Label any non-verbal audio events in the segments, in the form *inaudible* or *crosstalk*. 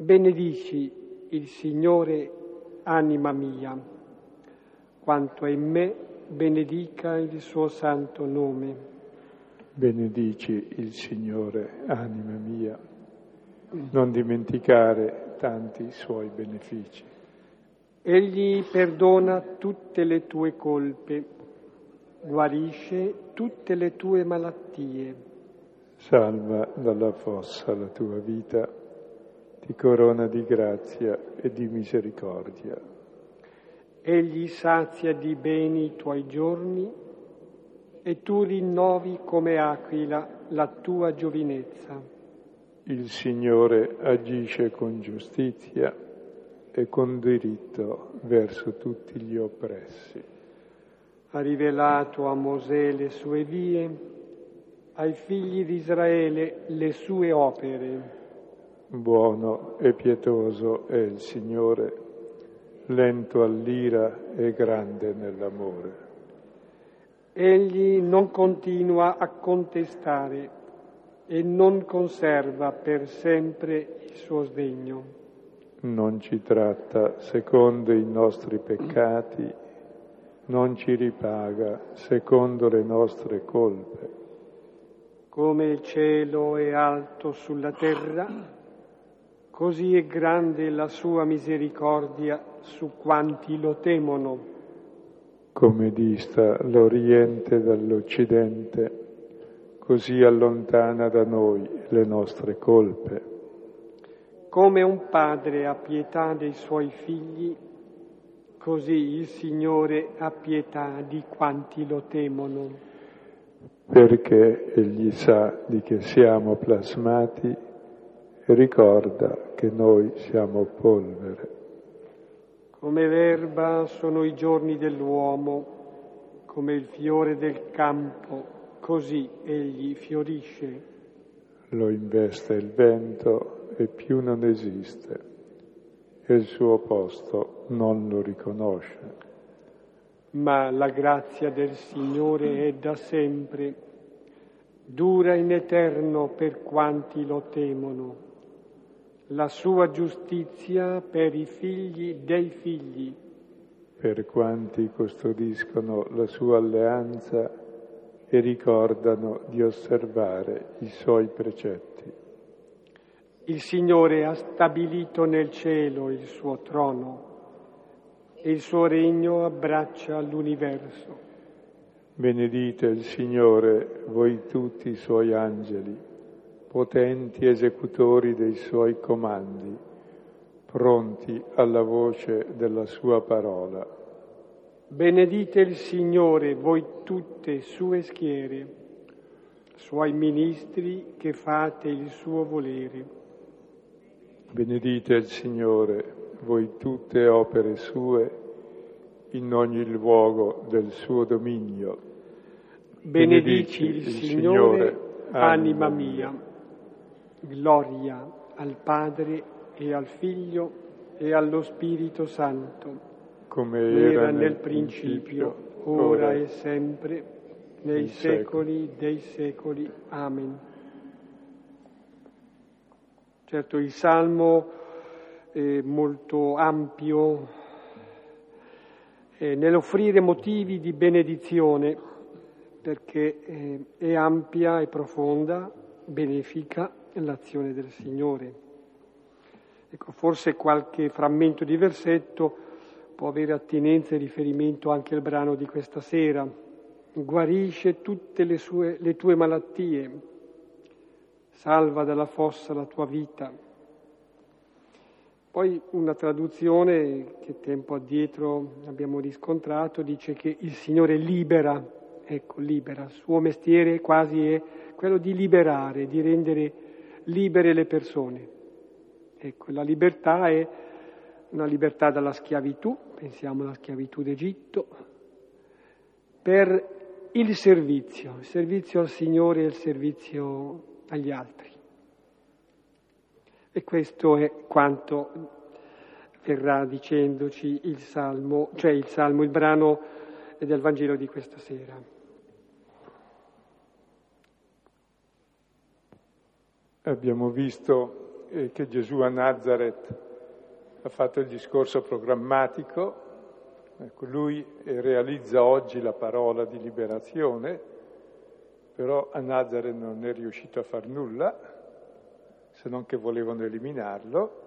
Benedici il Signore, anima mia, quanto è in me, benedica il suo santo nome. Benedici il Signore, anima mia, non dimenticare tanti suoi benefici. Egli perdona tutte le tue colpe, guarisce tutte le tue malattie. Salva dalla fossa la tua vita, ti corona di grazia e di misericordia. Egli sazia di beni i tuoi giorni e tu rinnovi come aquila la tua giovinezza. Il Signore agisce con giustizia e con diritto verso tutti gli oppressi. Ha rivelato a Mosè le sue vie, ai figli di Israele le sue opere. Buono e pietoso è il Signore, lento all'ira e grande nell'amore. Egli non continua a contestare e non conserva per sempre il suo sdegno. Non ci tratta secondo i nostri peccati, non ci ripaga secondo le nostre colpe. Come il cielo è alto sulla terra, così è grande la sua misericordia su quanti lo temono. Come dista l'Oriente dall'Occidente, così allontana da noi le nostre colpe. Come un padre ha pietà dei suoi figli, così il Signore ha pietà di quanti lo temono. Perché egli sa di che siamo plasmati e ricorda che noi siamo polvere. Come verba sono i giorni dell'uomo, come il fiore del campo così egli fiorisce. Lo investe il vento e più non esiste e il suo posto non lo riconosce. Ma la grazia del Signore è da sempre, dura in eterno per quanti lo temono. La sua giustizia per i figli dei figli. Per quanti custodiscono la sua alleanza e ricordano di osservare i suoi precetti. Il Signore ha stabilito nel cielo il suo trono e il suo regno abbraccia l'universo. Benedite il Signore, voi tutti i suoi angeli, potenti esecutori dei suoi comandi, pronti alla voce della sua parola. Benedite il Signore, voi tutte sue schiere, suoi ministri che fate il suo volere. Benedite il Signore, voi tutte opere sue, in ogni luogo del suo dominio. Benedici il Signore, anima mia. Gloria al Padre e al Figlio e allo Spirito Santo come era nel principio, ora e sempre, nei secoli dei secoli. Amen. Certo, il Salmo è molto ampio eh, nell'offrire motivi di benedizione, perché eh, è ampia e profonda, benefica l'azione del Signore. Ecco, forse qualche frammento di versetto può avere attinenza e riferimento anche al brano di questa sera. Guarisce tutte le, sue, le tue malattie, salva dalla fossa la tua vita. Poi una traduzione che tempo addietro abbiamo riscontrato dice che il Signore libera, ecco, libera, il suo mestiere quasi è quello di liberare, di rendere libere le persone. Ecco, la libertà è una libertà dalla schiavitù, pensiamo alla schiavitù d'Egitto, per il servizio, il servizio al Signore e il servizio agli altri. E questo è quanto verrà dicendoci il Salmo, cioè il Salmo, il brano del Vangelo di questa sera. Abbiamo visto eh, che Gesù a Nazareth ha fatto il discorso programmatico, ecco, lui realizza oggi la parola di liberazione, però a Nazareth non è riuscito a far nulla, se non che volevano eliminarlo.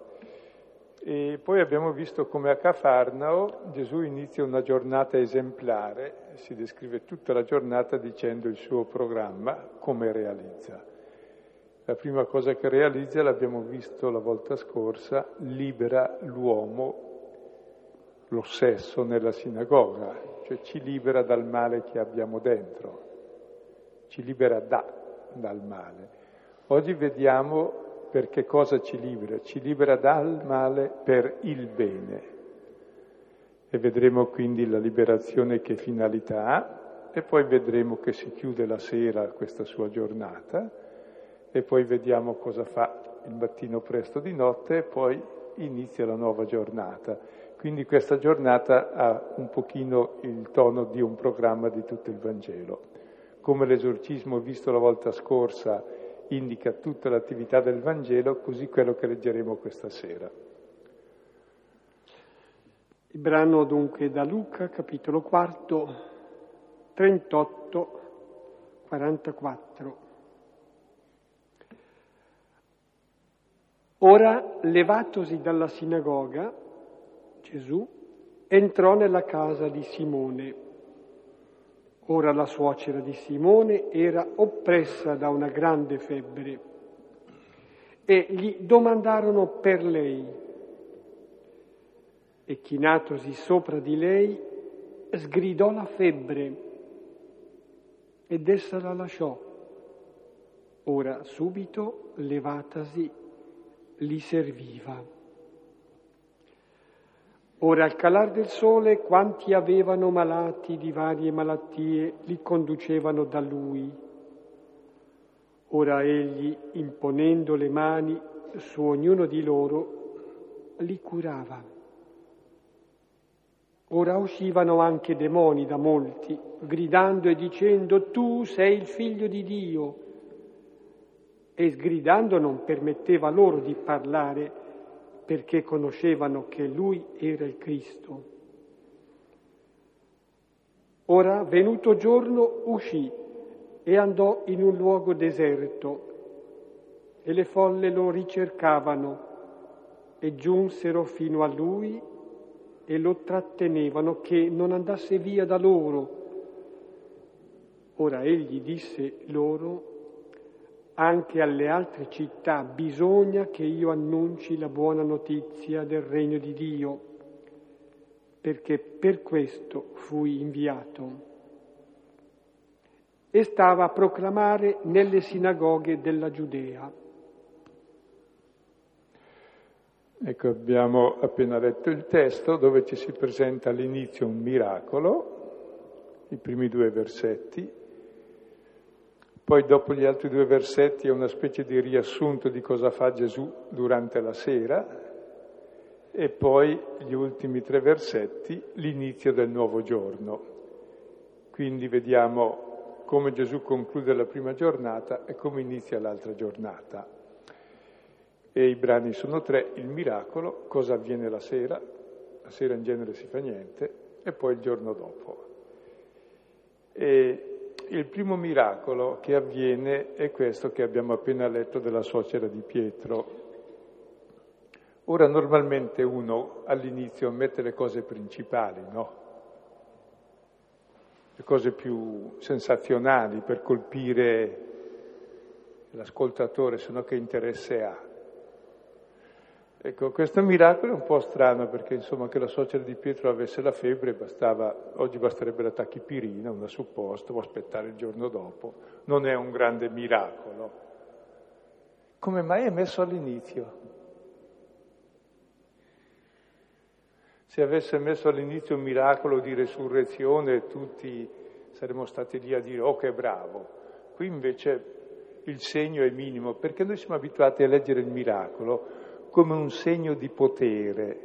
E poi abbiamo visto come a Cafarnao Gesù inizia una giornata esemplare, si descrive tutta la giornata dicendo il suo programma, come realizza. La prima cosa che realizza, l'abbiamo visto la volta scorsa, libera l'uomo, lo sesso nella sinagoga, cioè ci libera dal male che abbiamo dentro, ci libera da, dal male. Oggi vediamo per che cosa ci libera? Ci libera dal male per il bene. E vedremo quindi la liberazione che finalità ha e poi vedremo che si chiude la sera questa sua giornata e poi vediamo cosa fa il mattino presto di notte e poi inizia la nuova giornata. Quindi questa giornata ha un pochino il tono di un programma di tutto il Vangelo. Come l'esorcismo visto la volta scorsa indica tutta l'attività del Vangelo, così quello che leggeremo questa sera. Il brano dunque da Luca, capitolo 4, 38, 44. Ora, levatosi dalla sinagoga, Gesù entrò nella casa di Simone Ora la suocera di Simone era oppressa da una grande febbre e gli domandarono per lei. E chinatosi sopra di lei, sgridò la febbre ed essa la lasciò. Ora subito, levatasi, li serviva. Ora al calar del sole quanti avevano malati di varie malattie li conducevano da lui. Ora egli, imponendo le mani su ognuno di loro, li curava. Ora uscivano anche demoni da molti, gridando e dicendo tu sei il figlio di Dio. E sgridando non permetteva loro di parlare perché conoscevano che lui era il Cristo. Ora, venuto giorno, uscì e andò in un luogo deserto e le folle lo ricercavano e giunsero fino a lui e lo trattenevano che non andasse via da loro. Ora egli disse loro, anche alle altre città bisogna che io annunci la buona notizia del regno di Dio, perché per questo fui inviato. E stava a proclamare nelle sinagoghe della Giudea. Ecco, abbiamo appena letto il testo dove ci si presenta all'inizio un miracolo, i primi due versetti, poi dopo gli altri due versetti è una specie di riassunto di cosa fa Gesù durante la sera e poi gli ultimi tre versetti l'inizio del nuovo giorno. Quindi vediamo come Gesù conclude la prima giornata e come inizia l'altra giornata. E i brani sono tre, il miracolo, cosa avviene la sera, la sera in genere si fa niente, e poi il giorno dopo. E il primo miracolo che avviene è questo che abbiamo appena letto della suocera di Pietro. Ora normalmente uno all'inizio mette le cose principali, no? Le cose più sensazionali per colpire l'ascoltatore, se no che interesse ha. Ecco, questo miracolo è un po' strano perché insomma che la suocera di Pietro avesse la febbre bastava, oggi basterebbe la tachipirina, una supposta, o aspettare il giorno dopo. Non è un grande miracolo. Come mai è messo all'inizio? Se avesse messo all'inizio un miracolo di resurrezione tutti saremmo stati lì a dire oh che bravo. Qui invece il segno è minimo perché noi siamo abituati a leggere il miracolo come un segno di potere.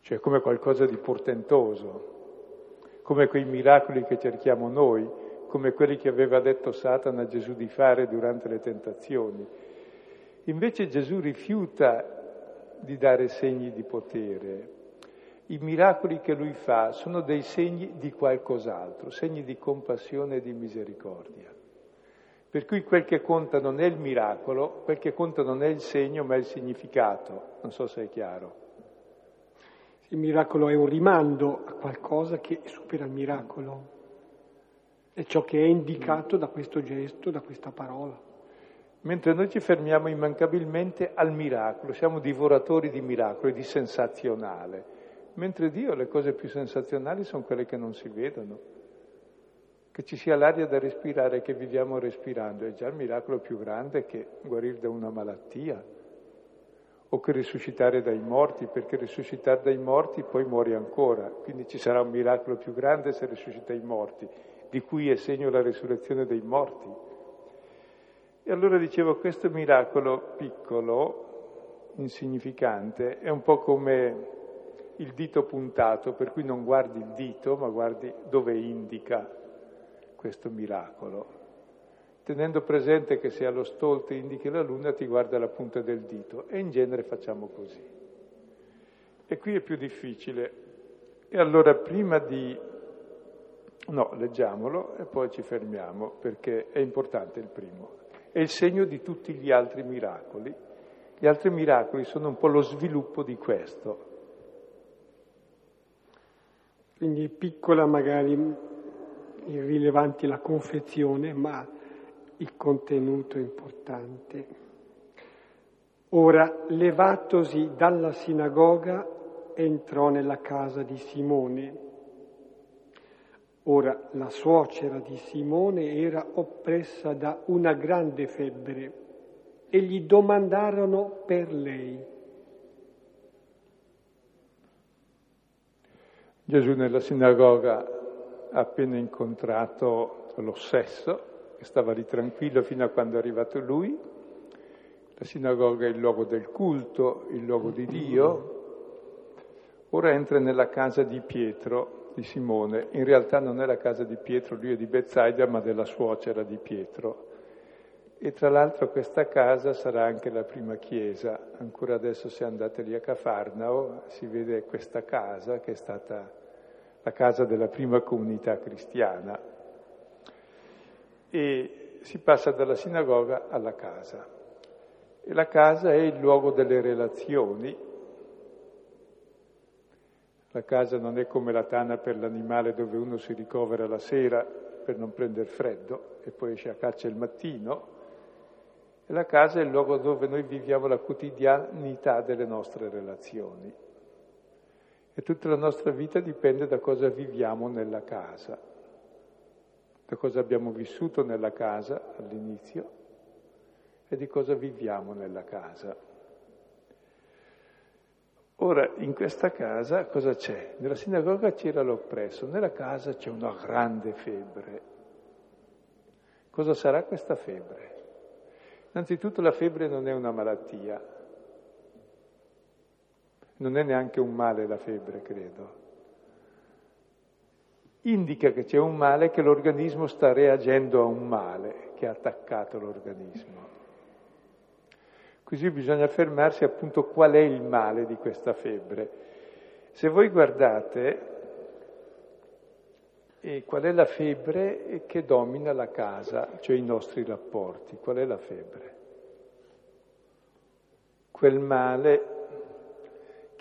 Cioè come qualcosa di portentoso, come quei miracoli che cerchiamo noi, come quelli che aveva detto Satana a Gesù di fare durante le tentazioni. Invece Gesù rifiuta di dare segni di potere. I miracoli che lui fa sono dei segni di qualcos'altro, segni di compassione e di misericordia. Per cui quel che conta non è il miracolo, quel che conta non è il segno, ma è il significato. Non so se è chiaro. Il miracolo è un rimando a qualcosa che supera il miracolo. È ciò che è indicato da questo gesto, da questa parola mentre noi ci fermiamo immancabilmente al miracolo, siamo divoratori di miracoli, di sensazionale, mentre Dio le cose più sensazionali sono quelle che non si vedono. Che ci sia l'aria da respirare, che viviamo respirando, è già il miracolo più grande che guarire da una malattia o che risuscitare dai morti, perché risuscitare dai morti poi muori ancora, quindi ci sarà un miracolo più grande se risuscita i morti, di cui è segno la risurrezione dei morti. E allora dicevo, questo miracolo piccolo, insignificante, è un po' come il dito puntato, per cui non guardi il dito, ma guardi dove indica questo miracolo. Tenendo presente che se allo stolte indichi la luna ti guarda la punta del dito e in genere facciamo così. E qui è più difficile. E allora prima di... No, leggiamolo e poi ci fermiamo perché è importante il primo è il segno di tutti gli altri miracoli. Gli altri miracoli sono un po' lo sviluppo di questo. Quindi piccola magari irrilevanti la confezione, ma il contenuto è importante. Ora, levatosi dalla sinagoga, entrò nella casa di Simone Ora la suocera di Simone era oppressa da una grande febbre e gli domandarono per lei. Gesù nella sinagoga ha appena incontrato l'ossesso, che stava lì tranquillo fino a quando è arrivato lui. La sinagoga è il luogo del culto, il luogo di Dio. Ora entra nella casa di Pietro di Simone, in realtà non è la casa di Pietro, lui è di Bezzaida, ma della suocera di Pietro. E tra l'altro questa casa sarà anche la prima chiesa, ancora adesso se andate lì a Cafarnao si vede questa casa che è stata la casa della prima comunità cristiana. E si passa dalla sinagoga alla casa. E la casa è il luogo delle relazioni, la casa non è come la tana per l'animale dove uno si ricovera la sera per non prendere freddo e poi esce a caccia il mattino. E la casa è il luogo dove noi viviamo la quotidianità delle nostre relazioni. E tutta la nostra vita dipende da cosa viviamo nella casa, da cosa abbiamo vissuto nella casa all'inizio e di cosa viviamo nella casa. Ora, in questa casa cosa c'è? Nella sinagoga c'era l'oppresso, nella casa c'è una grande febbre. Cosa sarà questa febbre? Innanzitutto la febbre non è una malattia, non è neanche un male la febbre, credo. Indica che c'è un male, che l'organismo sta reagendo a un male che ha attaccato l'organismo. Così bisogna fermarsi appunto qual è il male di questa febbre. Se voi guardate eh, qual è la febbre che domina la casa, cioè i nostri rapporti, qual è la febbre? Quel male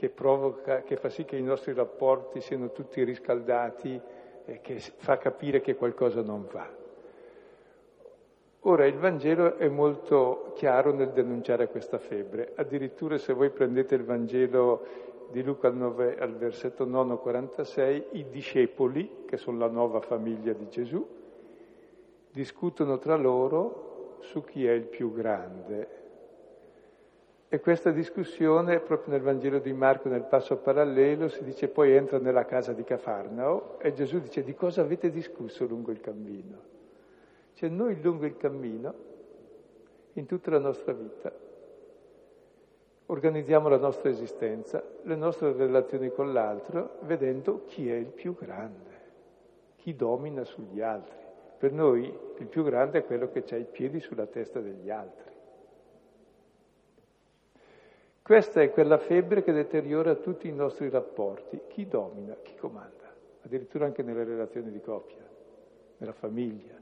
che provoca, che fa sì che i nostri rapporti siano tutti riscaldati e che fa capire che qualcosa non va. Ora il Vangelo è molto chiaro nel denunciare questa febbre, addirittura se voi prendete il Vangelo di Luca al, 9, al versetto 9, 46, i discepoli, che sono la nuova famiglia di Gesù, discutono tra loro su chi è il più grande. E questa discussione, proprio nel Vangelo di Marco, nel passo parallelo, si dice poi entra nella casa di Cafarnao e Gesù dice di cosa avete discusso lungo il cammino? Cioè noi lungo il cammino, in tutta la nostra vita, organizziamo la nostra esistenza, le nostre relazioni con l'altro, vedendo chi è il più grande, chi domina sugli altri. Per noi il più grande è quello che ha i piedi sulla testa degli altri. Questa è quella febbre che deteriora tutti i nostri rapporti. Chi domina? Chi comanda? Addirittura anche nelle relazioni di coppia, nella famiglia.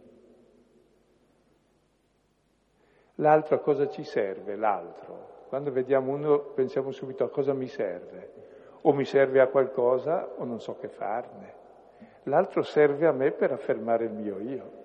L'altro a cosa ci serve? L'altro. Quando vediamo uno pensiamo subito a cosa mi serve. O mi serve a qualcosa o non so che farne. L'altro serve a me per affermare il mio io.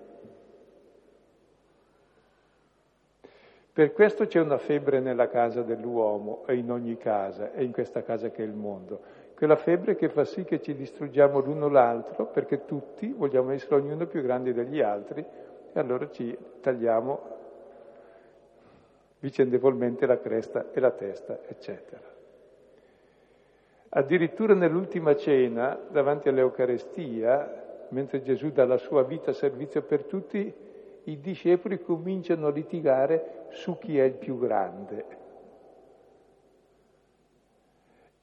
Per questo c'è una febbre nella casa dell'uomo e in ogni casa e in questa casa che è il mondo. Quella febbre che fa sì che ci distruggiamo l'uno l'altro perché tutti vogliamo essere ognuno più grandi degli altri e allora ci tagliamo vicendevolmente la cresta e la testa, eccetera. Addirittura nell'ultima cena, davanti all'Eucarestia, mentre Gesù dà la sua vita a servizio per tutti, i discepoli cominciano a litigare su chi è il più grande.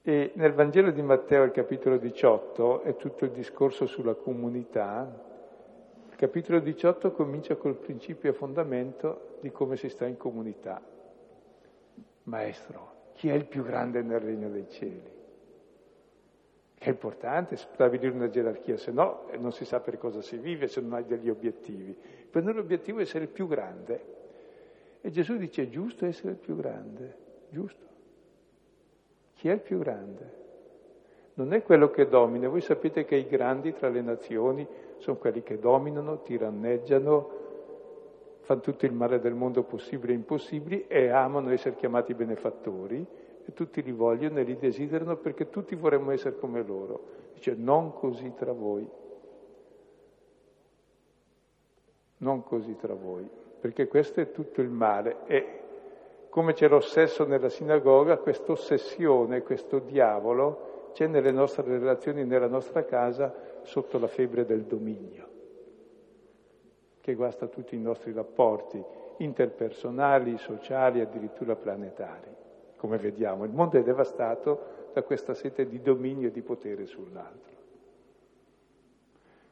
E nel Vangelo di Matteo, il capitolo 18, è tutto il discorso sulla comunità. Il capitolo 18 comincia col principio e fondamento di come si sta in comunità. Maestro, chi è il più grande nel regno dei cieli? È importante stabilire una gerarchia, se no non si sa per cosa si vive se non hai degli obiettivi. Per noi l'obiettivo è essere più grande. E Gesù dice è giusto essere il più grande, giusto. Chi è il più grande? Non è quello che domina. Voi sapete che i grandi tra le nazioni sono quelli che dominano, tiranneggiano, fanno tutto il male del mondo possibile e impossibili e amano essere chiamati benefattori e tutti li vogliono e li desiderano perché tutti vorremmo essere come loro. Dice non così tra voi, non così tra voi, perché questo è tutto il male e come c'è l'ossesso nella sinagoga, questa ossessione, questo diavolo c'è nelle nostre relazioni, nella nostra casa, sotto la febbre del dominio, che guasta tutti i nostri rapporti interpersonali, sociali, addirittura planetari come vediamo. Il mondo è devastato da questa sete di dominio e di potere sull'altro.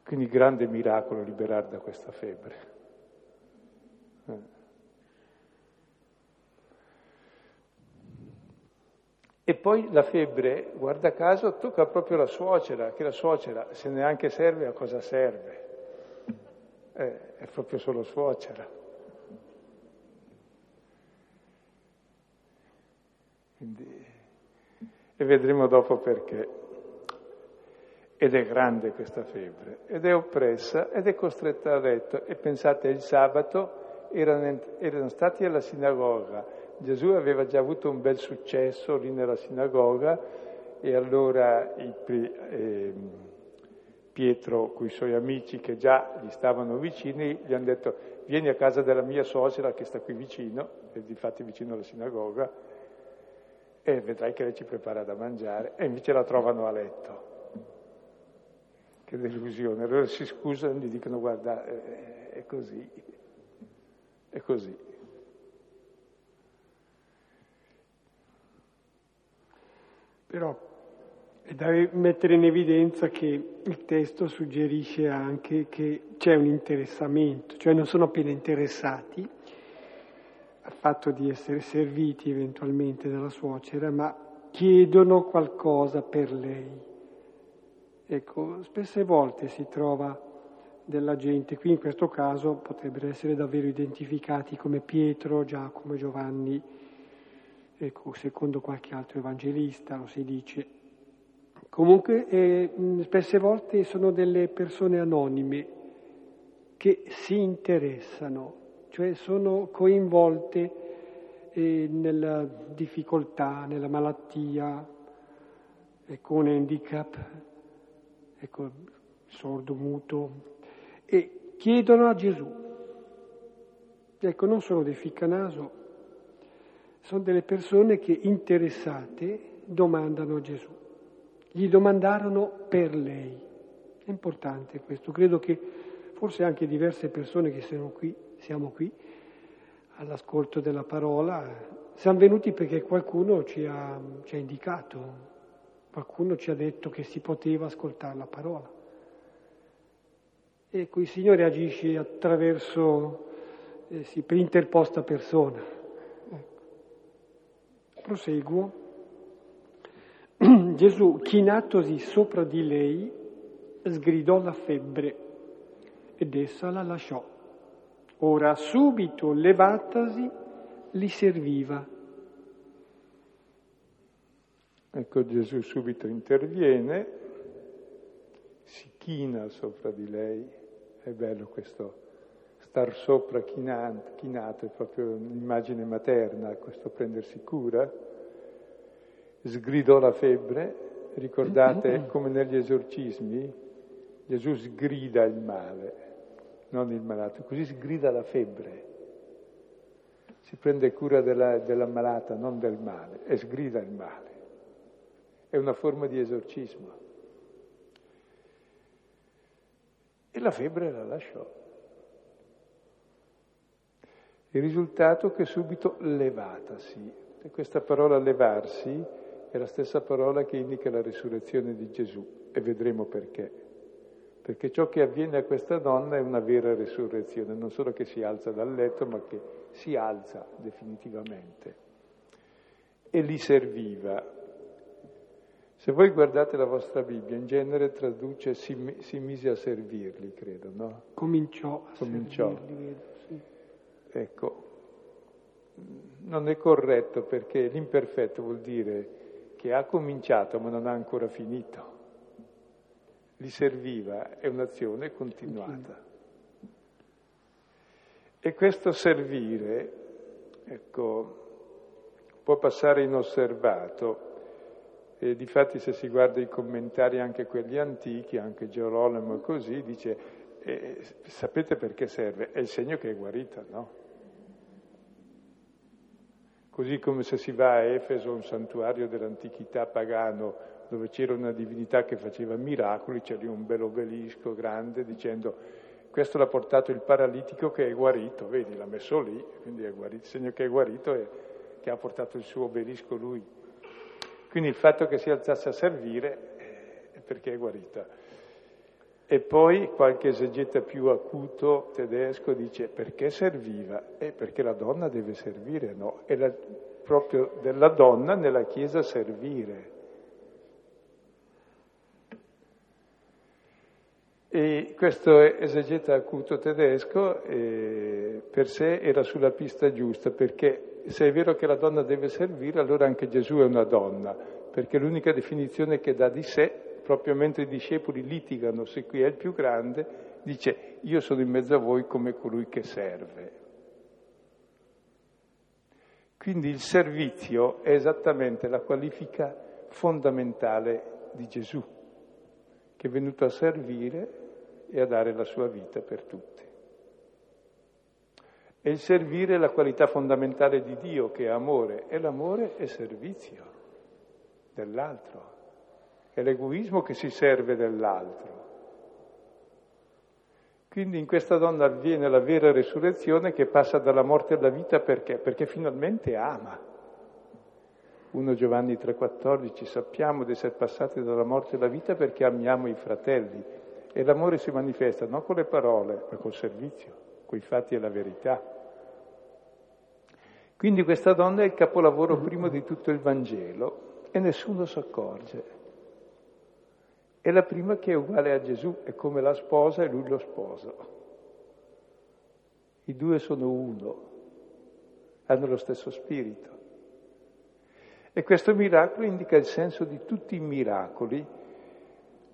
Quindi grande miracolo liberare da questa febbre. Eh. E poi la febbre, guarda caso, tocca proprio la suocera, che la suocera, se neanche serve, a cosa serve? Eh, è proprio solo suocera. Quindi, e vedremo dopo perché. Ed è grande questa febbre, ed è oppressa, ed è costretta a letto. E pensate, il sabato erano, erano stati alla sinagoga, Gesù aveva già avuto un bel successo lì nella sinagoga e allora i, eh, Pietro con i suoi amici che già gli stavano vicini gli hanno detto vieni a casa della mia suocera che sta qui vicino, e difatti vicino alla sinagoga, e vedrai che lei ci prepara da mangiare e invece la trovano a letto. Che delusione. Allora si scusano e gli dicono guarda, è così, è così. Però è da mettere in evidenza che il testo suggerisce anche che c'è un interessamento, cioè non sono appena interessati, al fatto di essere serviti eventualmente dalla suocera, ma chiedono qualcosa per lei. Ecco, spesse volte si trova della gente, qui in questo caso potrebbero essere davvero identificati come Pietro, Giacomo, Giovanni, ecco, secondo qualche altro evangelista lo si dice. Comunque, eh, spesse volte sono delle persone anonime che si interessano cioè sono coinvolte eh, nella difficoltà, nella malattia, ecco, un handicap, ecco, sordo, muto, e chiedono a Gesù. Ecco, non sono dei ficcanaso, sono delle persone che interessate domandano a Gesù. Gli domandarono per lei. È importante questo. Credo che forse anche diverse persone che sono qui siamo qui all'ascolto della parola, siamo venuti perché qualcuno ci ha, ci ha indicato, qualcuno ci ha detto che si poteva ascoltare la parola. Ecco, il Signore agisce attraverso, eh, sì, per interposta persona. Ecco. Proseguo. *clears throat* Gesù, chinatosi sopra di lei, sgridò la febbre ed essa la lasciò. Ora subito levatasi, li serviva. Ecco Gesù subito interviene, si china sopra di lei, è bello questo star sopra chinato, chinato è proprio un'immagine materna, questo prendersi cura, sgridò la febbre, ricordate come negli esorcismi Gesù sgrida il male, non il malato, così sgrida la febbre, si prende cura della, della malata, non del male, e sgrida il male è una forma di esorcismo. E la febbre la lasciò. Il risultato che subito levatasi. E questa parola levarsi è la stessa parola che indica la risurrezione di Gesù e vedremo perché. Perché ciò che avviene a questa donna è una vera risurrezione, non solo che si alza dal letto, ma che si alza definitivamente. E li serviva, se voi guardate la vostra Bibbia, in genere traduce si, si mise a servirli, credo, no? Cominciò a Cominciò. servirli, vedo, sì. Ecco, non è corretto perché l'imperfetto vuol dire che ha cominciato ma non ha ancora finito. Li serviva, è un'azione continuata. E questo servire, ecco, può passare inosservato e difatti se si guarda i commentari anche quelli antichi, anche Gerolamo così, dice, eh, sapete perché serve? È il segno che è guarita, no? Così come se si va a Efeso, un santuario dell'antichità pagano, dove c'era una divinità che faceva miracoli, c'è lì un bel obelisco grande dicendo questo l'ha portato il paralitico che è guarito, vedi, l'ha messo lì, quindi è guarito, il segno che è guarito è che ha portato il suo obelisco lui. Quindi il fatto che si alzasse a servire è perché è guarita. E poi qualche esegeta più acuto tedesco dice perché serviva? È perché la donna deve servire, no? È la, proprio della donna nella Chiesa servire. E questo esegeta acuto tedesco eh, per sé era sulla pista giusta perché se è vero che la donna deve servire, allora anche Gesù è una donna, perché l'unica definizione che dà di sé, proprio mentre i discepoli litigano se qui è il più grande, dice io sono in mezzo a voi come colui che serve. Quindi il servizio è esattamente la qualifica fondamentale di Gesù, che è venuto a servire e a dare la sua vita per tutti. E il servire è la qualità fondamentale di Dio che è amore, e l'amore è servizio dell'altro, è l'egoismo che si serve dell'altro. Quindi in questa donna avviene la vera resurrezione che passa dalla morte alla vita perché? Perché finalmente ama. 1 Giovanni 3,14 sappiamo di essere passati dalla morte alla vita perché amiamo i fratelli e l'amore si manifesta non con le parole ma col servizio, coi fatti e la verità. Quindi questa donna è il capolavoro primo di tutto il Vangelo e nessuno si accorge. È la prima che è uguale a Gesù, è come la sposa e lui lo sposo. I due sono uno, hanno lo stesso spirito. E questo miracolo indica il senso di tutti i miracoli.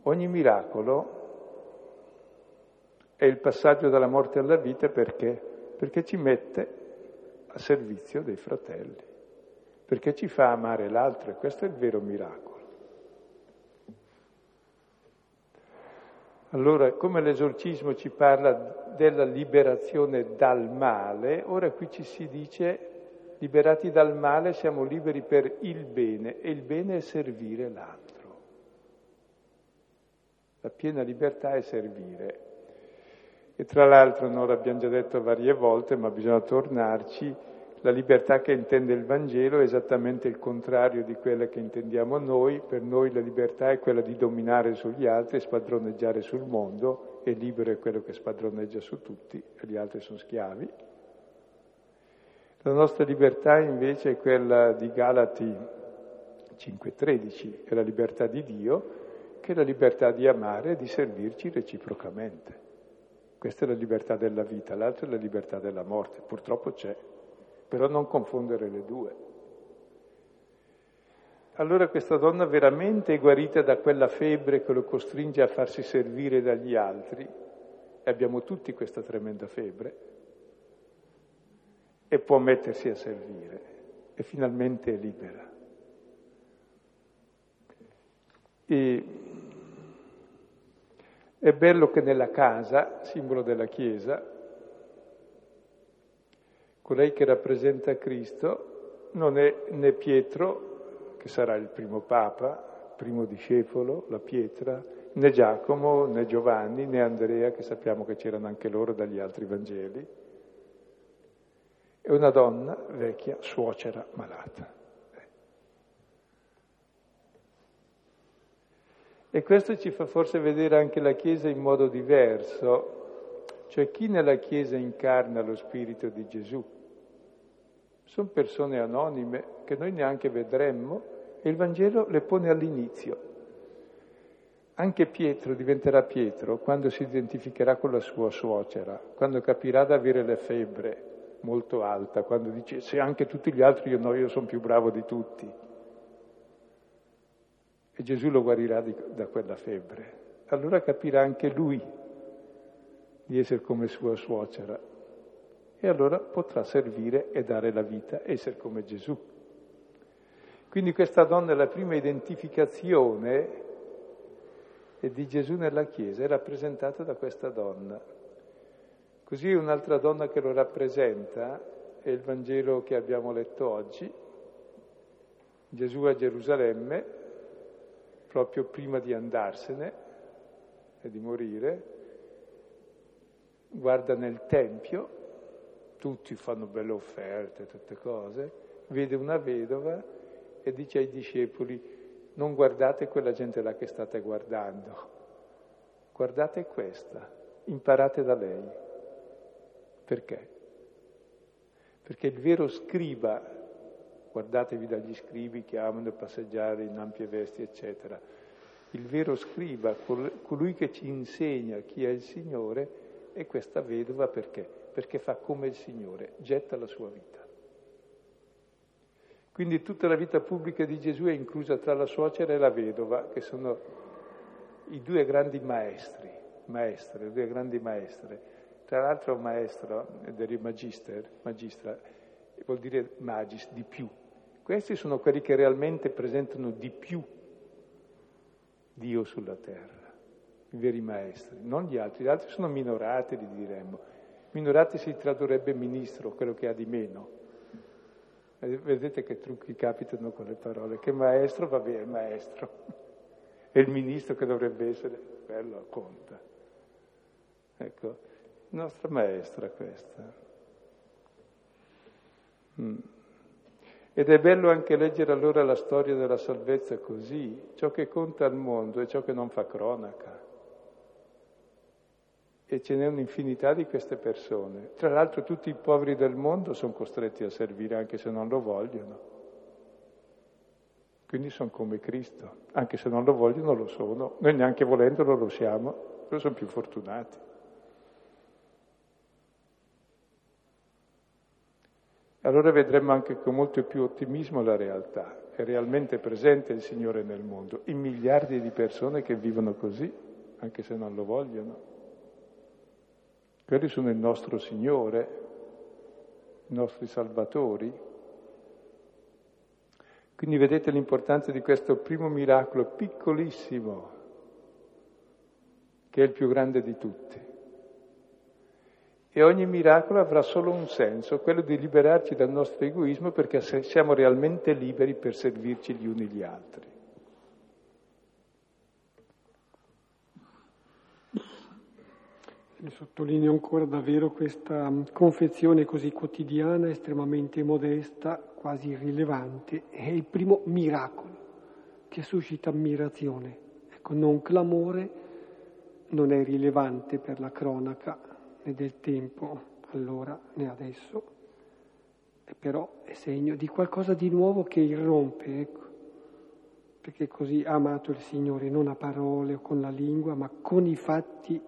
Ogni miracolo è il passaggio dalla morte alla vita perché? Perché ci mette a servizio dei fratelli, perché ci fa amare l'altro e questo è il vero miracolo. Allora, come l'esorcismo ci parla della liberazione dal male, ora qui ci si dice liberati dal male siamo liberi per il bene e il bene è servire l'altro. La piena libertà è servire. E tra l'altro, noi l'abbiamo già detto varie volte, ma bisogna tornarci, la libertà che intende il Vangelo è esattamente il contrario di quella che intendiamo noi. Per noi la libertà è quella di dominare sugli altri e spadroneggiare sul mondo, e libero è quello che spadroneggia su tutti e gli altri sono schiavi. La nostra libertà invece è quella di Galati 5.13, è la libertà di Dio, che è la libertà di amare e di servirci reciprocamente. Questa è la libertà della vita, l'altra è la libertà della morte, purtroppo c'è, però non confondere le due. Allora questa donna veramente è guarita da quella febbre che lo costringe a farsi servire dagli altri, e abbiamo tutti questa tremenda febbre, e può mettersi a servire, e finalmente è libera. E è bello che nella casa, simbolo della Chiesa, colei che rappresenta Cristo non è né Pietro, che sarà il primo Papa, primo discepolo, la pietra, né Giacomo, né Giovanni, né Andrea, che sappiamo che c'erano anche loro dagli altri Vangeli. È una donna vecchia, suocera, malata. E questo ci fa forse vedere anche la Chiesa in modo diverso, cioè chi nella Chiesa incarna lo Spirito di Gesù. Sono persone anonime che noi neanche vedremmo e il Vangelo le pone all'inizio. Anche Pietro diventerà Pietro quando si identificherà con la sua suocera, quando capirà di avere la febbre molto alta, quando dice se anche tutti gli altri io no, io sono più bravo di tutti. E Gesù lo guarirà di, da quella febbre. Allora capirà anche lui di essere come sua suocera. E allora potrà servire e dare la vita, essere come Gesù. Quindi questa donna è la prima identificazione di Gesù nella Chiesa, è rappresentata da questa donna. Così un'altra donna che lo rappresenta è il Vangelo che abbiamo letto oggi. Gesù a Gerusalemme proprio prima di andarsene e di morire, guarda nel Tempio, tutti fanno belle offerte, tutte cose, vede una vedova e dice ai discepoli, non guardate quella gente là che state guardando, guardate questa, imparate da lei. Perché? Perché il vero scriba Guardatevi dagli scribi che amano passeggiare in ampie vesti, eccetera. Il vero scriba, colui che ci insegna chi è il Signore, è questa vedova perché? Perché fa come il Signore, getta la sua vita. Quindi tutta la vita pubblica di Gesù è inclusa tra la suocera e la vedova, che sono i due grandi maestri, maestre, due grandi maestre. Tra l'altro maestro del magister, magistra, vuol dire magis, di più. Questi sono quelli che realmente presentano di più Dio sulla terra, i veri maestri, non gli altri. Gli altri sono minorati, li diremmo. Minorati si tradurrebbe ministro, quello che ha di meno. Vedete che trucchi capitano con le parole. Che maestro va bene, maestro. *laughs* E il ministro che dovrebbe essere, quello conta. Ecco, nostra maestra questa. Mm. Ed è bello anche leggere allora la storia della salvezza così. Ciò che conta al mondo è ciò che non fa cronaca. E ce n'è un'infinità di queste persone. Tra l'altro tutti i poveri del mondo sono costretti a servire anche se non lo vogliono. Quindi sono come Cristo, anche se non lo vogliono lo sono, noi neanche volendolo lo siamo, però sono più fortunati. Allora vedremo anche con molto più ottimismo la realtà. È realmente presente il Signore nel mondo, in miliardi di persone che vivono così, anche se non lo vogliono. Quelli sono il nostro Signore, i nostri salvatori. Quindi vedete l'importanza di questo primo miracolo piccolissimo, che è il più grande di tutti. E ogni miracolo avrà solo un senso, quello di liberarci dal nostro egoismo perché siamo realmente liberi per servirci gli uni gli altri. E sottolineo ancora davvero questa confezione così quotidiana, estremamente modesta, quasi irrilevante. È il primo miracolo che suscita ammirazione, ecco, non clamore, non è rilevante per la cronaca né del tempo allora né adesso, però è segno di qualcosa di nuovo che irrompe, ecco, perché così ha amato il Signore non a parole o con la lingua, ma con i fatti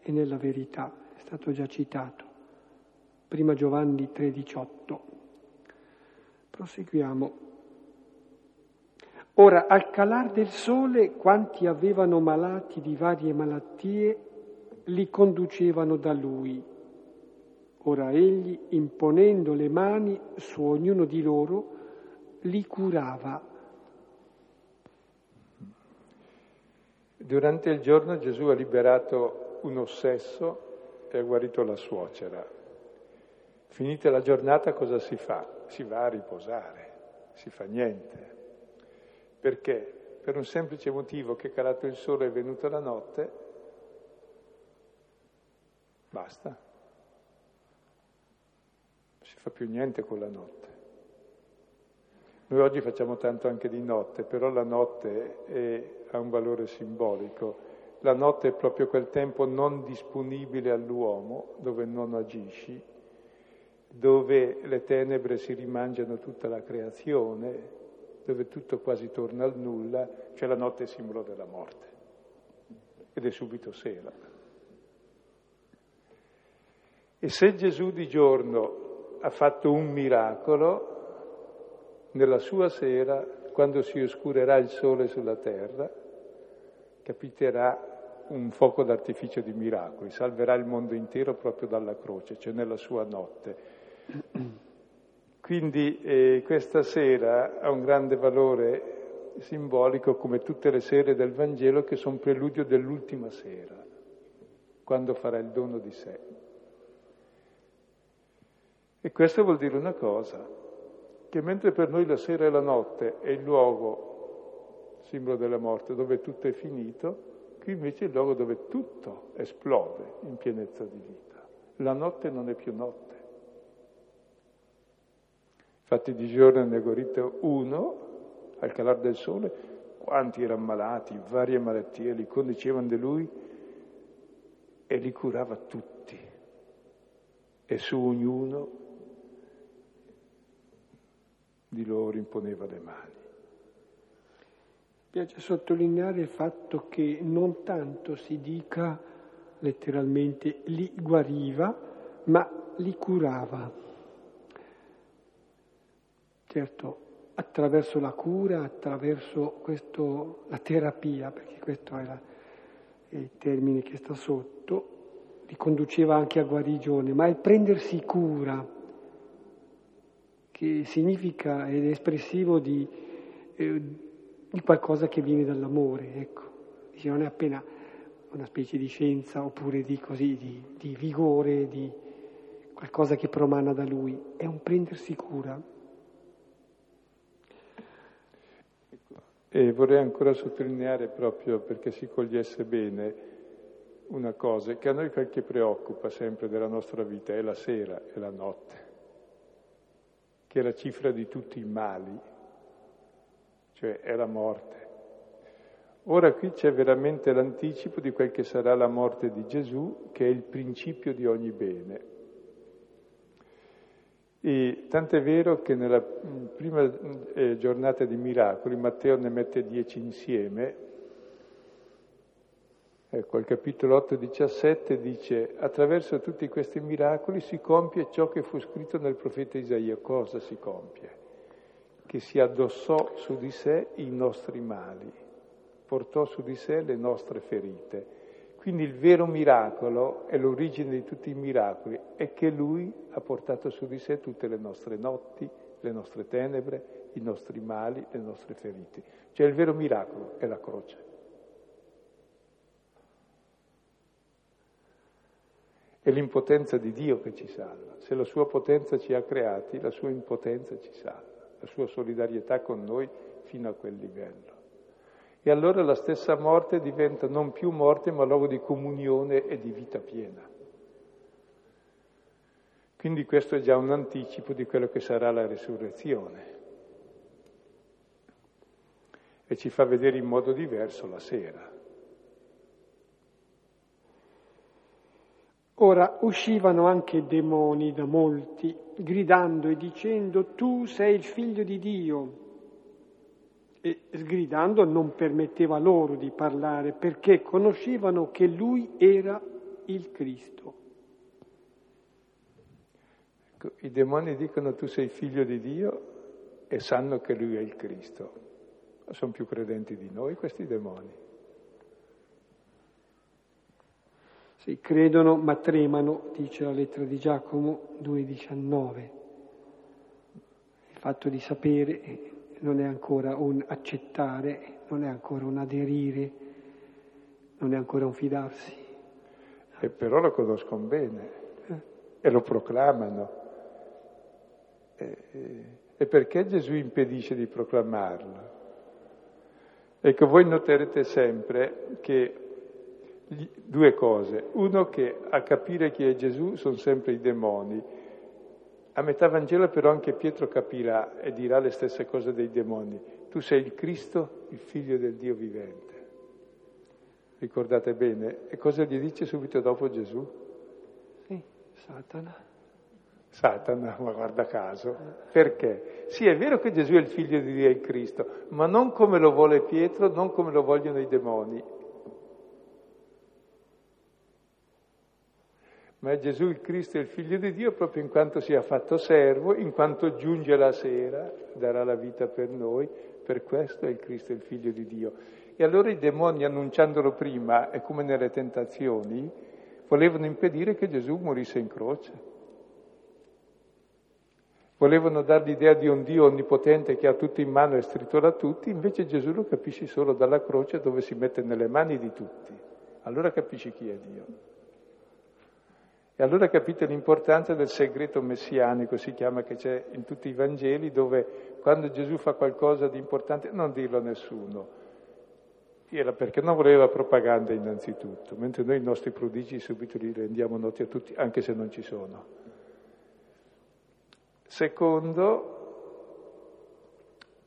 e nella verità, è stato già citato. Prima Giovanni 3,18. Proseguiamo. Ora, al calar del sole, quanti avevano malati di varie malattie, li conducevano da lui. Ora egli, imponendo le mani su ognuno di loro, li curava. Durante il giorno Gesù ha liberato un ossesso e ha guarito la suocera. Finita la giornata cosa si fa? Si va a riposare, si fa niente. Perché? Per un semplice motivo che calato il sole è venuta la notte, basta. Non si fa più niente con la notte. Noi oggi facciamo tanto anche di notte, però la notte è, ha un valore simbolico. La notte è proprio quel tempo non disponibile all'uomo, dove non agisci, dove le tenebre si rimangiano tutta la creazione, dove tutto quasi torna al nulla, cioè la notte è simbolo della morte ed è subito sera. E se Gesù di giorno ha fatto un miracolo, nella sua sera, quando si oscurerà il sole sulla terra, capiterà un fuoco d'artificio di miracoli, salverà il mondo intero proprio dalla croce, cioè nella sua notte. Quindi eh, questa sera ha un grande valore simbolico come tutte le sere del Vangelo che sono preludio dell'ultima sera, quando farà il dono di sé. E questo vuol dire una cosa, che mentre per noi la sera e la notte è il luogo, simbolo della morte, dove tutto è finito, qui invece è il luogo dove tutto esplode in pienezza di vita. La notte non è più notte. Infatti di giorno ne ha guarito uno, al calar del sole, quanti erano malati, varie malattie, li conducevano di lui e li curava tutti. E su ognuno di loro imponeva le mani. Piace sottolineare il fatto che non tanto si dica letteralmente li guariva, ma li curava. Certo, attraverso la cura, attraverso questo, la terapia, perché questo è, il termine che sta sotto, li conduceva anche a guarigione, ma il prendersi cura, che significa ed è espressivo di, eh, di qualcosa che viene dall'amore, ecco, Dice, non è appena una specie di scienza oppure di, così, di, di vigore, di qualcosa che promana da lui, è un prendersi cura. E vorrei ancora sottolineare proprio perché si cogliesse bene una cosa che a noi quel che preoccupa sempre della nostra vita è la sera e la notte, che è la cifra di tutti i mali, cioè è la morte. Ora qui c'è veramente l'anticipo di quel che sarà la morte di Gesù, che è il principio di ogni bene. E tant'è vero che nella mm, prima eh, giornata di miracoli, Matteo ne mette dieci insieme, ecco, al capitolo 8, 17 dice, attraverso tutti questi miracoli si compie ciò che fu scritto nel profeta Isaia. Cosa si compie? Che si addossò su di sé i nostri mali, portò su di sé le nostre ferite quindi il vero miracolo è l'origine di tutti i miracoli, è che Lui ha portato su di sé tutte le nostre notti, le nostre tenebre, i nostri mali, le nostre ferite. Cioè il vero miracolo è la croce. È l'impotenza di Dio che ci salva. Se la sua potenza ci ha creati, la sua impotenza ci salva, la sua solidarietà con noi fino a quel livello. E allora la stessa morte diventa non più morte ma luogo di comunione e di vita piena. Quindi questo è già un anticipo di quello che sarà la risurrezione. E ci fa vedere in modo diverso la sera. Ora uscivano anche demoni da molti, gridando e dicendo tu sei il figlio di Dio. E sgridando non permetteva loro di parlare perché conoscevano che lui era il Cristo. Ecco, I demoni dicono tu sei figlio di Dio e sanno che lui è il Cristo. Sono più credenti di noi questi demoni. Sì, credono ma tremano, dice la lettera di Giacomo 2,19. Il fatto di sapere non è ancora un accettare, non è ancora un aderire, non è ancora un fidarsi. E però lo conoscono bene eh. e lo proclamano. E, e perché Gesù impedisce di proclamarlo? Ecco, voi noterete sempre che due cose. Uno che a capire chi è Gesù sono sempre i demoni. A metà Vangelo però anche Pietro capirà e dirà le stesse cose dei demoni. Tu sei il Cristo, il figlio del Dio vivente. Ricordate bene? E cosa gli dice subito dopo Gesù? Sì, Satana. Satana, ma guarda caso. Perché? Sì, è vero che Gesù è il figlio di Dio e il Cristo, ma non come lo vuole Pietro, non come lo vogliono i demoni. Ma è Gesù il Cristo, il Figlio di Dio, proprio in quanto si è fatto servo, in quanto giunge la sera, darà la vita per noi, per questo è il Cristo, il Figlio di Dio. E allora i demoni, annunciandolo prima, è come nelle tentazioni, volevano impedire che Gesù morisse in croce. Volevano dar l'idea di un Dio onnipotente che ha tutto in mano e stritora tutti, invece Gesù lo capisci solo dalla croce dove si mette nelle mani di tutti. Allora capisci chi è Dio. E allora capite l'importanza del segreto messianico, si chiama, che c'è in tutti i Vangeli, dove quando Gesù fa qualcosa di importante non dirlo a nessuno. Era perché non voleva propaganda innanzitutto, mentre noi i nostri prodigi subito li rendiamo noti a tutti, anche se non ci sono. Secondo,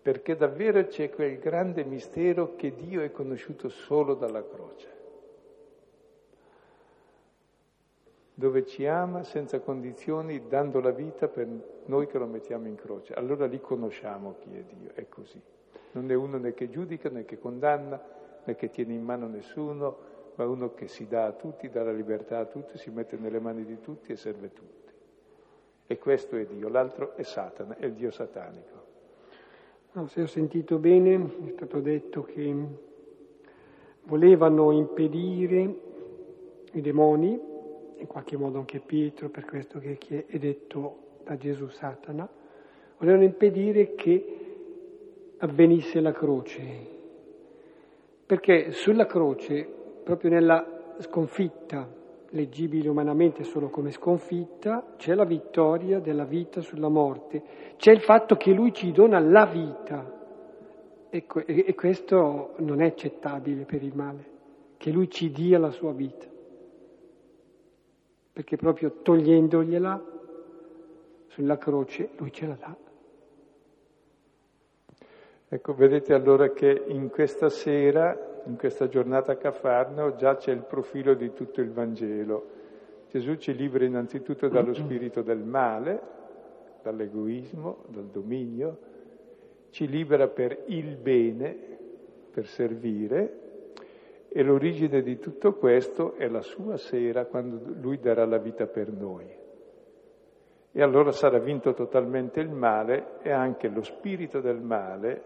perché davvero c'è quel grande mistero che Dio è conosciuto solo dalla croce. Dove ci ama senza condizioni, dando la vita per noi che lo mettiamo in croce. Allora lì conosciamo chi è Dio, è così. Non è uno né che giudica né che condanna né che tiene in mano nessuno, ma uno che si dà a tutti, dà la libertà a tutti, si mette nelle mani di tutti e serve tutti. E questo è Dio, l'altro è Satana, è il Dio satanico. No, se ho sentito bene, è stato detto che volevano impedire i demoni in qualche modo anche Pietro, per questo che è detto da Gesù Satana, volevano impedire che avvenisse la croce. Perché sulla croce, proprio nella sconfitta, leggibile umanamente solo come sconfitta, c'è la vittoria della vita sulla morte, c'è il fatto che lui ci dona la vita. E, e questo non è accettabile per il male, che lui ci dia la sua vita perché proprio togliendogliela sulla croce lui ce la dà. Ecco, vedete allora che in questa sera, in questa giornata a Cafarno, già c'è il profilo di tutto il Vangelo. Gesù ci libera innanzitutto dallo spirito del male, dall'egoismo, dal dominio, ci libera per il bene, per servire, e l'origine di tutto questo è la sua sera quando lui darà la vita per noi. E allora sarà vinto totalmente il male e anche lo spirito del male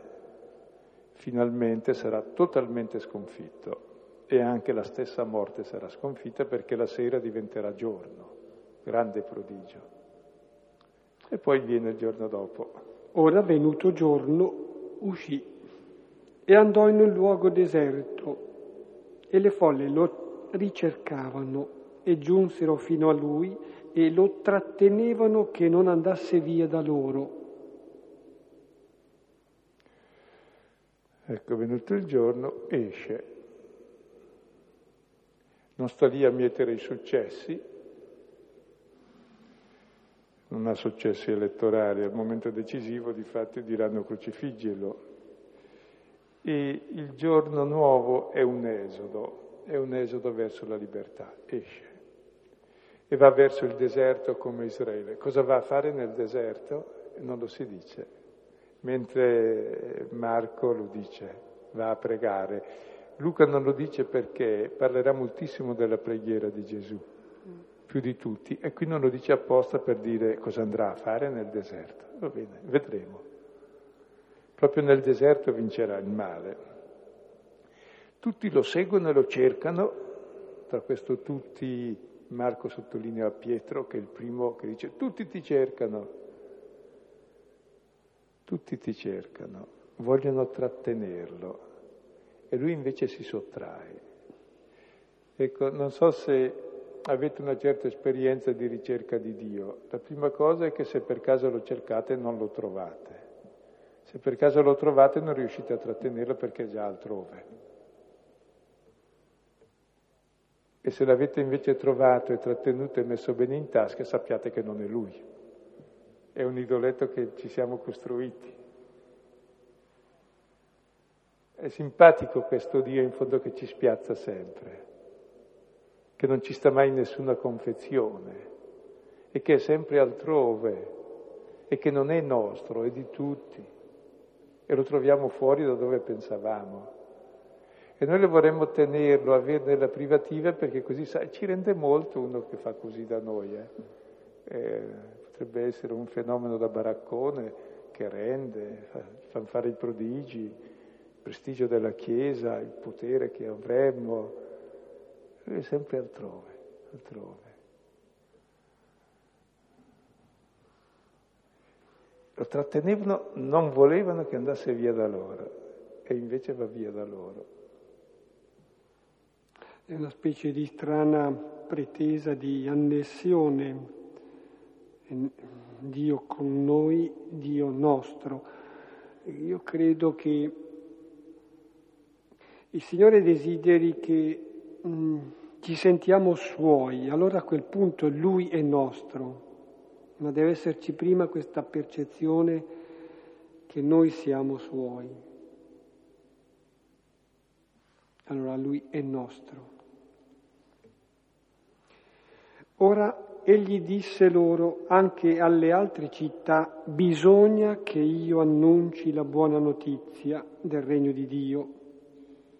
finalmente sarà totalmente sconfitto e anche la stessa morte sarà sconfitta perché la sera diventerà giorno, grande prodigio. E poi viene il giorno dopo. Ora venuto giorno uscì e andò in un luogo deserto e le folle lo ricercavano e giunsero fino a lui e lo trattenevano che non andasse via da loro. Ecco, venuto il giorno, esce. Non sta lì a mietere i successi, non ha successi elettorali, al momento decisivo di fatti diranno crocifiggelo, e il giorno nuovo è un esodo, è un esodo verso la libertà, esce. e va verso il deserto come Israele. Cosa va a fare nel deserto? Non lo si dice, mentre Marco lo dice, va a pregare. Luca non lo dice perché parlerà moltissimo della preghiera di Gesù, più di tutti, e qui non lo dice apposta per dire cosa andrà a fare nel deserto. Va bene, vedremo. Proprio nel deserto vincerà il male. Tutti lo seguono e lo cercano, tra questo tutti Marco sottolinea a Pietro che è il primo che dice tutti ti cercano, tutti ti cercano, vogliono trattenerlo e lui invece si sottrae. Ecco, non so se avete una certa esperienza di ricerca di Dio. La prima cosa è che se per caso lo cercate non lo trovate. Se per caso lo trovate non riuscite a trattenerlo perché è già altrove. E se l'avete invece trovato e trattenuto e messo bene in tasca, sappiate che non è lui. È un idoletto che ci siamo costruiti. È simpatico questo Dio in fondo che ci spiazza sempre, che non ci sta mai in nessuna confezione e che è sempre altrove e che non è nostro, è di tutti e lo troviamo fuori da dove pensavamo. E noi lo vorremmo tenerlo, averne la privativa, perché così sai, ci rende molto uno che fa così da noi. Eh. Eh, potrebbe essere un fenomeno da baraccone che rende, fa, fa fare i prodigi, il prestigio della Chiesa, il potere che avremmo. È sempre altrove, altrove. Lo trattenevano, non volevano che andasse via da loro e invece va via da loro. È una specie di strana pretesa di annessione, Dio con noi, Dio nostro. Io credo che il Signore desideri che mh, mm, ci sentiamo suoi, allora a quel punto Lui è nostro, ma deve esserci prima questa percezione che noi siamo suoi. Allora Lui è nostro. Ora egli disse loro, anche alle altre città bisogna che io annunci la buona notizia del regno di Dio,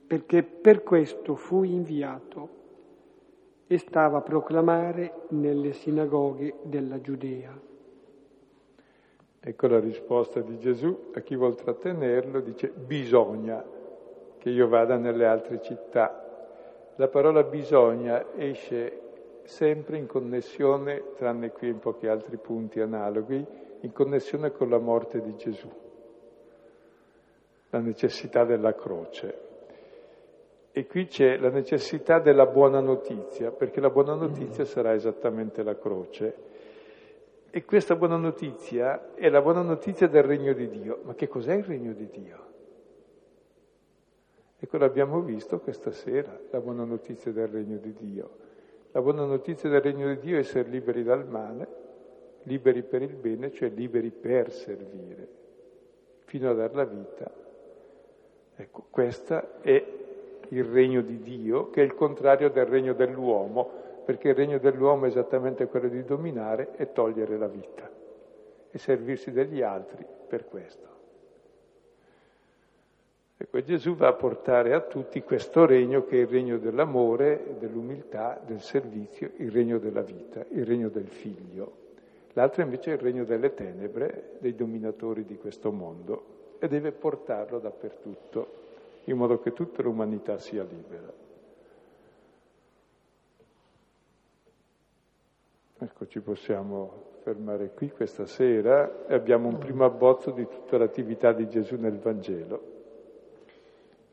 perché per questo fui inviato e stava a proclamare nelle sinagoghe della Giudea. Ecco la risposta di Gesù a chi vuol trattenerlo, dice bisogna che io vada nelle altre città. La parola bisogna esce sempre in connessione, tranne qui in pochi altri punti analoghi, in connessione con la morte di Gesù, la necessità della croce. E qui c'è la necessità della buona notizia, perché la buona notizia sarà esattamente la croce. E questa buona notizia è la buona notizia del regno di Dio. Ma che cos'è il regno di Dio? Ecco, l'abbiamo visto questa sera, la buona notizia del regno di Dio. La buona notizia del regno di Dio è essere liberi dal male, liberi per il bene, cioè liberi per servire, fino a dar la vita. Ecco, questo è il regno di Dio, che è il contrario del regno dell'uomo, perché il regno dell'uomo è esattamente quello di dominare e togliere la vita e servirsi degli altri per questo. Ecco, Gesù va a portare a tutti questo regno che è il regno dell'amore, dell'umiltà, del servizio, il regno della vita, il regno del figlio. L'altro invece è il regno delle tenebre, dei dominatori di questo mondo, e deve portarlo dappertutto, in modo che tutta l'umanità sia libera. Ecco, ci possiamo fermare qui questa sera e abbiamo un primo abbozzo di tutta l'attività di Gesù nel Vangelo.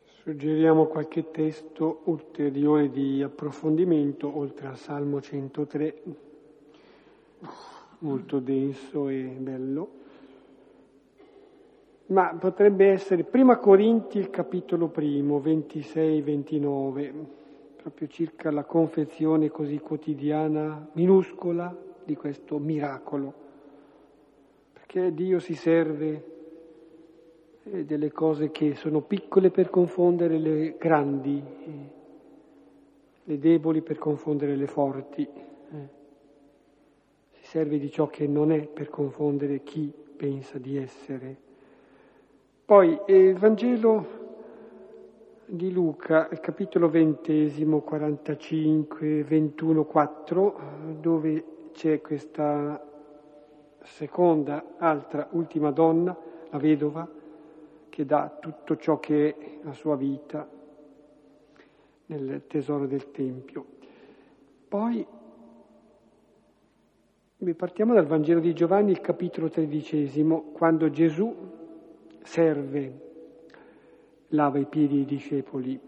Suggeriamo qualche testo ulteriore di approfondimento, oltre al Salmo 103, molto denso e bello. Ma potrebbe essere Prima Corinti, il capitolo primo, 26-29, proprio circa la confezione così quotidiana, minuscola, di questo miracolo. Perché Dio si serve delle cose che sono piccole per confondere le grandi, le deboli per confondere le forti. Eh. si serve di ciò che non è per confondere chi pensa di essere. Poi eh, il Vangelo di Luca, il capitolo ventesimo, 45, 21, 4, dove c'è questa seconda, altra, ultima donna, la vedova, che dà tutto ciò che è la sua vita nel tesoro del Tempio. Poi partiamo dal Vangelo di Giovanni, il capitolo tredicesimo, quando Gesù serve, lava i piedi ai discepoli.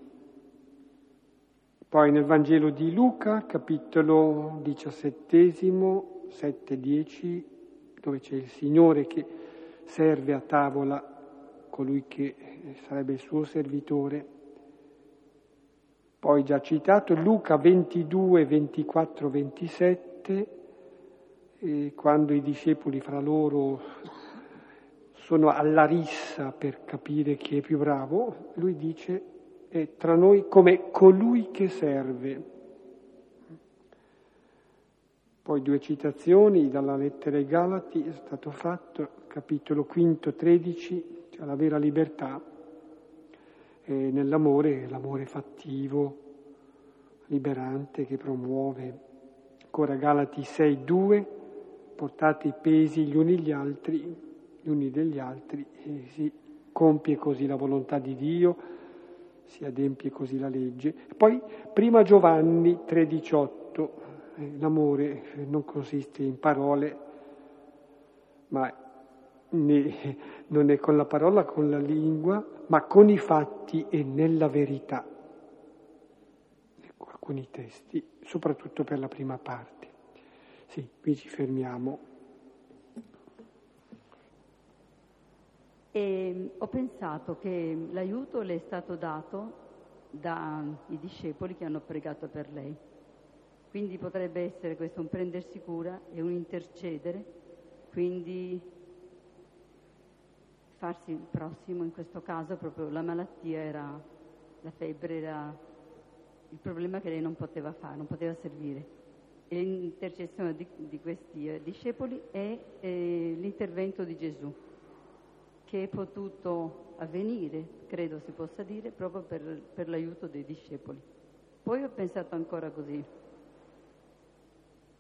Poi nel Vangelo di Luca, capitolo diciassettesimo, 7-10, dove c'è il Signore che serve a tavola colui che sarebbe il suo servitore. Poi già citato Luca 22, 24, 27, quando i discepoli fra loro sono alla rissa per capire chi è più bravo, lui dice è tra noi come colui che serve. Poi due citazioni dalla lettera ai Galati è stato fatto, capitolo quinto, 13, cioè la vera libertà è nell'amore, l'amore fattivo, liberante che promuove. Ancora Galati 6.2, portate i pesi gli uni gli altri, gli uni degli altri, e si compie così la volontà di Dio, si adempie così la legge. Poi prima Giovanni 3.18, eh, l'amore non consiste in parole, ma né, *laughs* non è con la parola, con la lingua, ma con i fatti e nella verità. Ecco alcuni testi, soprattutto per la prima parte. Sì, qui ci fermiamo. E ho pensato che l'aiuto le è stato dato dai discepoli che hanno pregato per lei. Quindi potrebbe essere questo un prendersi cura e un intercedere, quindi farsi prossimo, in questo caso proprio la malattia era, la febbre era il problema che lei non poteva fare, non poteva servire. E l'intercessione di, di questi eh, discepoli è eh, l'intervento di Gesù, che è potuto avvenire, credo si possa dire, proprio per, per l'aiuto dei discepoli. Poi ho pensato ancora così.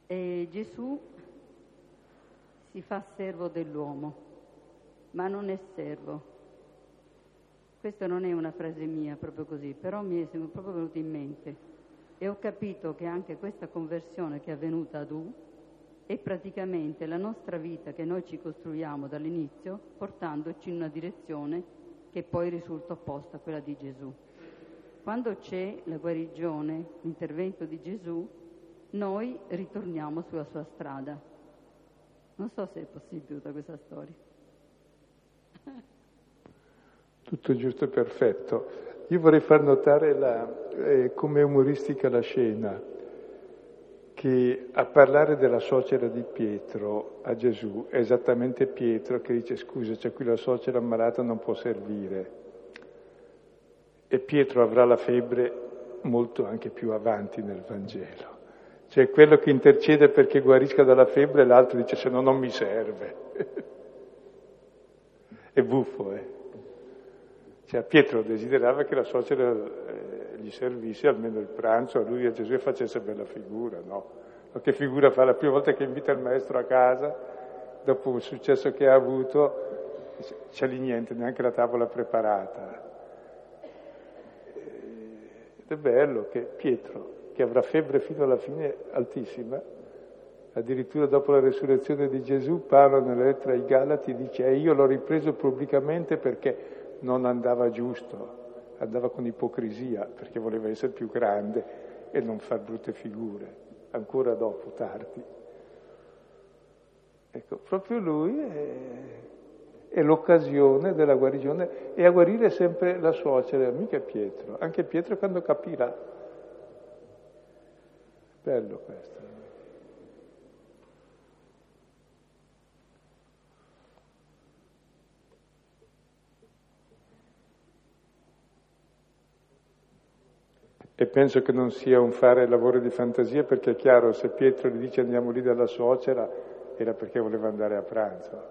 E Gesù si fa servo dell'uomo ma non è servo. Questa non è una frase mia proprio così, però mi è proprio venuto in mente e ho capito che anche questa conversione che è avvenuta ad U è praticamente la nostra vita che noi ci costruiamo dall'inizio portandoci in una direzione che poi risulta opposta a quella di Gesù. Quando c'è la guarigione, l'intervento di Gesù, noi ritorniamo sulla sua strada. Non so se è possibile tutta questa storia. Tutto giusto e perfetto. Io vorrei far notare la, eh, come umoristica la scena, che a parlare della suocera di Pietro a Gesù è esattamente Pietro che dice scusa, c'è qui la suocera ammalata, non può servire. E Pietro avrà la febbre molto anche più avanti nel Vangelo. Cioè quello che intercede perché guarisca dalla febbre, l'altro dice se no non mi serve. *laughs* È buffo, eh? Cioè, Pietro desiderava che la suocera eh, gli servisse almeno il pranzo, a lui e a Gesù e facesse bella figura, no? Ma che figura fa la prima volta che invita il maestro a casa, dopo il successo che ha avuto, c'è lì niente, neanche la tavola preparata. Ed è bello che Pietro, che avrà febbre fino alla fine altissima, Addirittura dopo la resurrezione di Gesù, Paolo nella lettera ai Galati dice e io l'ho ripreso pubblicamente perché non andava giusto, andava con ipocrisia, perché voleva essere più grande e non far brutte figure, ancora dopo, tardi. Ecco, proprio lui è, è l'occasione della guarigione e a guarire sempre la suocera, mica Pietro, anche Pietro quando capirà. Bello questo. E penso che non sia un fare lavoro di fantasia perché è chiaro, se Pietro gli dice andiamo lì dalla suocera, era perché voleva andare a pranzo.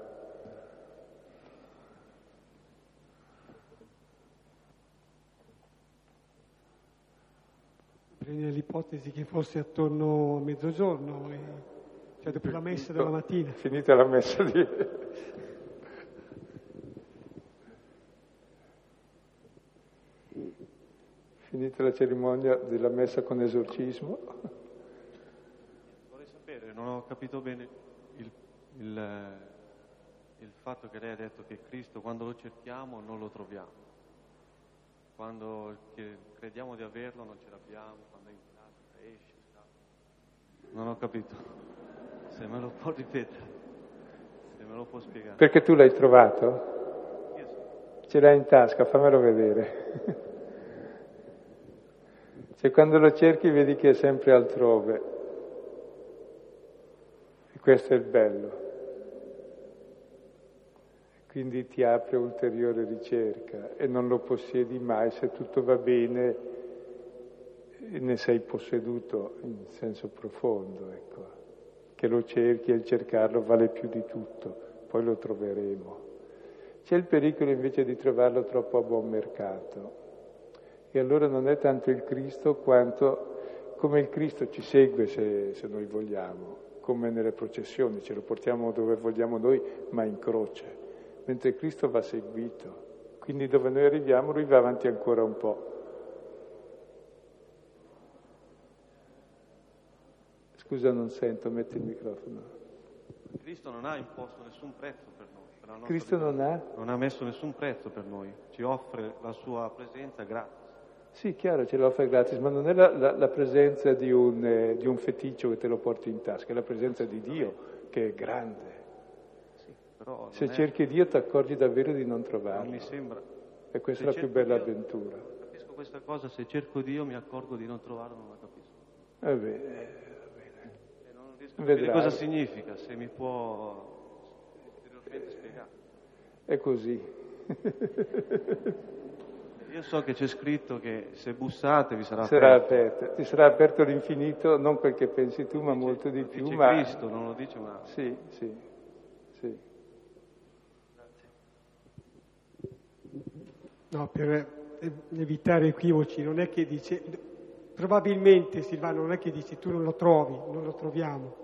Prende l'ipotesi che fosse attorno a mezzogiorno, cioè dopo la messa della mattina. Finita la messa di... Finita la cerimonia della messa con esorcismo. Vorrei sapere, non ho capito bene il, il, il fatto che lei ha detto che Cristo quando lo cerchiamo non lo troviamo. Quando crediamo di averlo non ce l'abbiamo, quando è in casa esce, scappa. Non ho capito. Se me lo può ripetere, se me lo può spiegare. Perché tu l'hai trovato? Ce l'hai in tasca, fammelo vedere. Se quando lo cerchi vedi che è sempre altrove. E questo è il bello. Quindi ti apre ulteriore ricerca e non lo possiedi mai. Se tutto va bene ne sei posseduto in senso profondo, ecco. Che lo cerchi e il cercarlo vale più di tutto, poi lo troveremo. C'è il pericolo invece di trovarlo troppo a buon mercato e allora non è tanto il Cristo quanto come il Cristo ci segue se, se noi vogliamo, come nelle processioni, ce lo portiamo dove vogliamo noi, ma in croce, mentre Cristo va seguito. Quindi dove noi arriviamo lui va avanti ancora un po'. Scusa, non sento, metti il microfono. Cristo non ha imposto nessun prezzo per noi. Per Cristo non ha? Non ha messo nessun prezzo per noi, ci offre la sua presenza gratis. Sì, chiaro, ce l'offre gratis, ma non è la, la, la presenza di un, eh, di un, feticcio che te lo porti in tasca, è la presenza di Dio che è grande. Sì, Se è... cerchi Dio ti accorgi davvero di non trovarlo. Non mi sembra. E questa se è la più bella Dio, avventura. Capisco questa cosa, se cerco Dio mi accorgo di non trovarlo, non la capisco. Va bene, va bene. E non riesco a cosa significa, se mi può ulteriormente spiegare. È così. *laughs* Io so che c'è scritto che se bussate vi sarà, sarà aperto. aperto. Ti sarà aperto l'infinito, non quel che pensi tu, ma dice, molto di più. Dice ma... Cristo, non lo dice ma... Sì, sì, sì. No, per evitare equivoci, non è che dice, probabilmente Silvano non è che dici tu non lo trovi, non lo troviamo,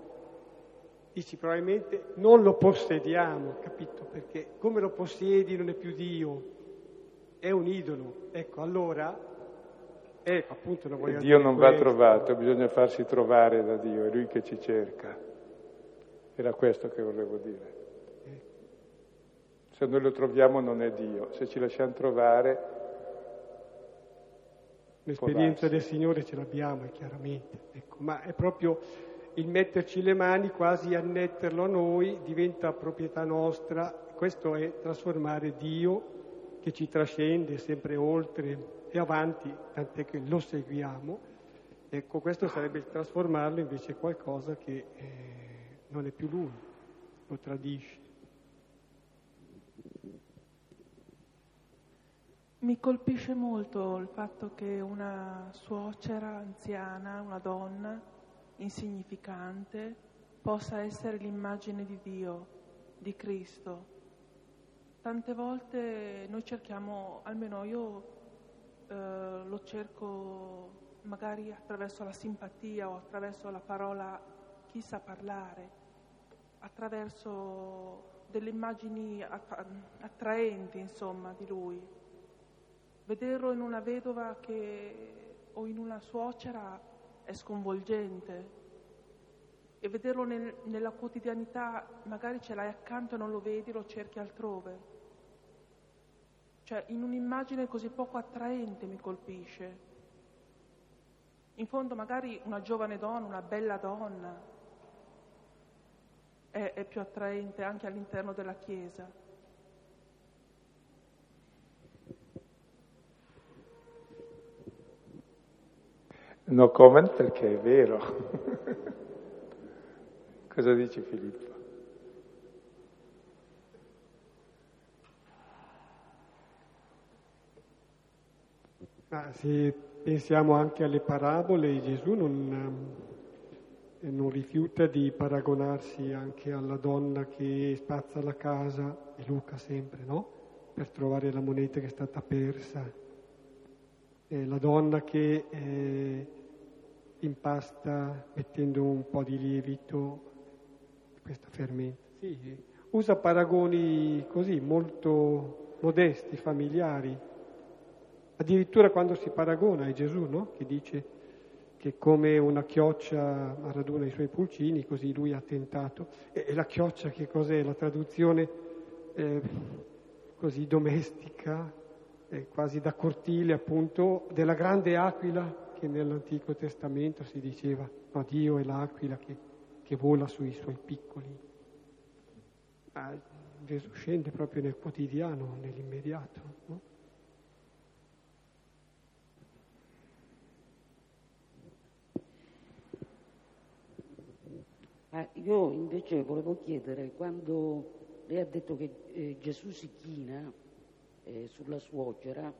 dici probabilmente non lo possediamo, capito? Perché come lo possiedi non è più Dio, è un idolo. Ecco, allora, ecco, appunto lo voglio Dio non va trovato, bisogna farsi trovare da Dio, è Lui che ci cerca. Era questo che volevo dire. Se noi lo troviamo non è Dio, se ci lasciamo trovare... L'esperienza del Signore ce l'abbiamo, chiaramente, ecco, ma è proprio il metterci le mani, quasi annetterlo a noi, diventa proprietà nostra, questo è trasformare Dio che ci trascende sempre oltre e avanti, tant'è che lo seguiamo. Ecco, questo sarebbe il trasformarlo invece in qualcosa che eh, non è più lui, lo tradisce. Mi colpisce molto il fatto che una suocera anziana, una donna insignificante, possa essere l'immagine di Dio, di Cristo, Tante volte noi cerchiamo, almeno io eh, lo cerco magari attraverso la simpatia o attraverso la parola chi sa parlare, attraverso delle immagini attraenti, insomma, di lui. Vederlo in una vedova che, o in una suocera è sconvolgente e vederlo nel, nella quotidianità, magari ce l'hai accanto e non lo vedi, lo cerchi altrove. Cioè, in un'immagine così poco attraente mi colpisce. In fondo magari una giovane donna, una bella donna, è, è più attraente anche all'interno della Chiesa. No comment perché è vero. *laughs* Cosa dici Filippo? Ma si pensiamo anche alle parabole, Gesù non, eh, non rifiuta di paragonarsi anche alla donna che spazza la casa, e Luca sempre, no? Per trovare la moneta che è stata persa. Eh, la donna che eh, impasta mettendo un po' di lievito, questo fermento. Sì, usa paragoni così molto modesti, familiari. Addirittura quando si paragona è Gesù, no? Che dice che come una chioccia raduna i suoi pulcini, così lui ha tentato. E, la chioccia che cos'è? La traduzione eh, così domestica, eh, quasi da cortile appunto, della grande aquila che nell'Antico Testamento si diceva, no, Dio è l'aquila che, che vola sui suoi piccoli. Ah, Gesù scende proprio nel quotidiano, nell'immediato. No? Ah, io invece volevo chiedere, quando lei ha detto che eh, Gesù si china eh, sulla suocera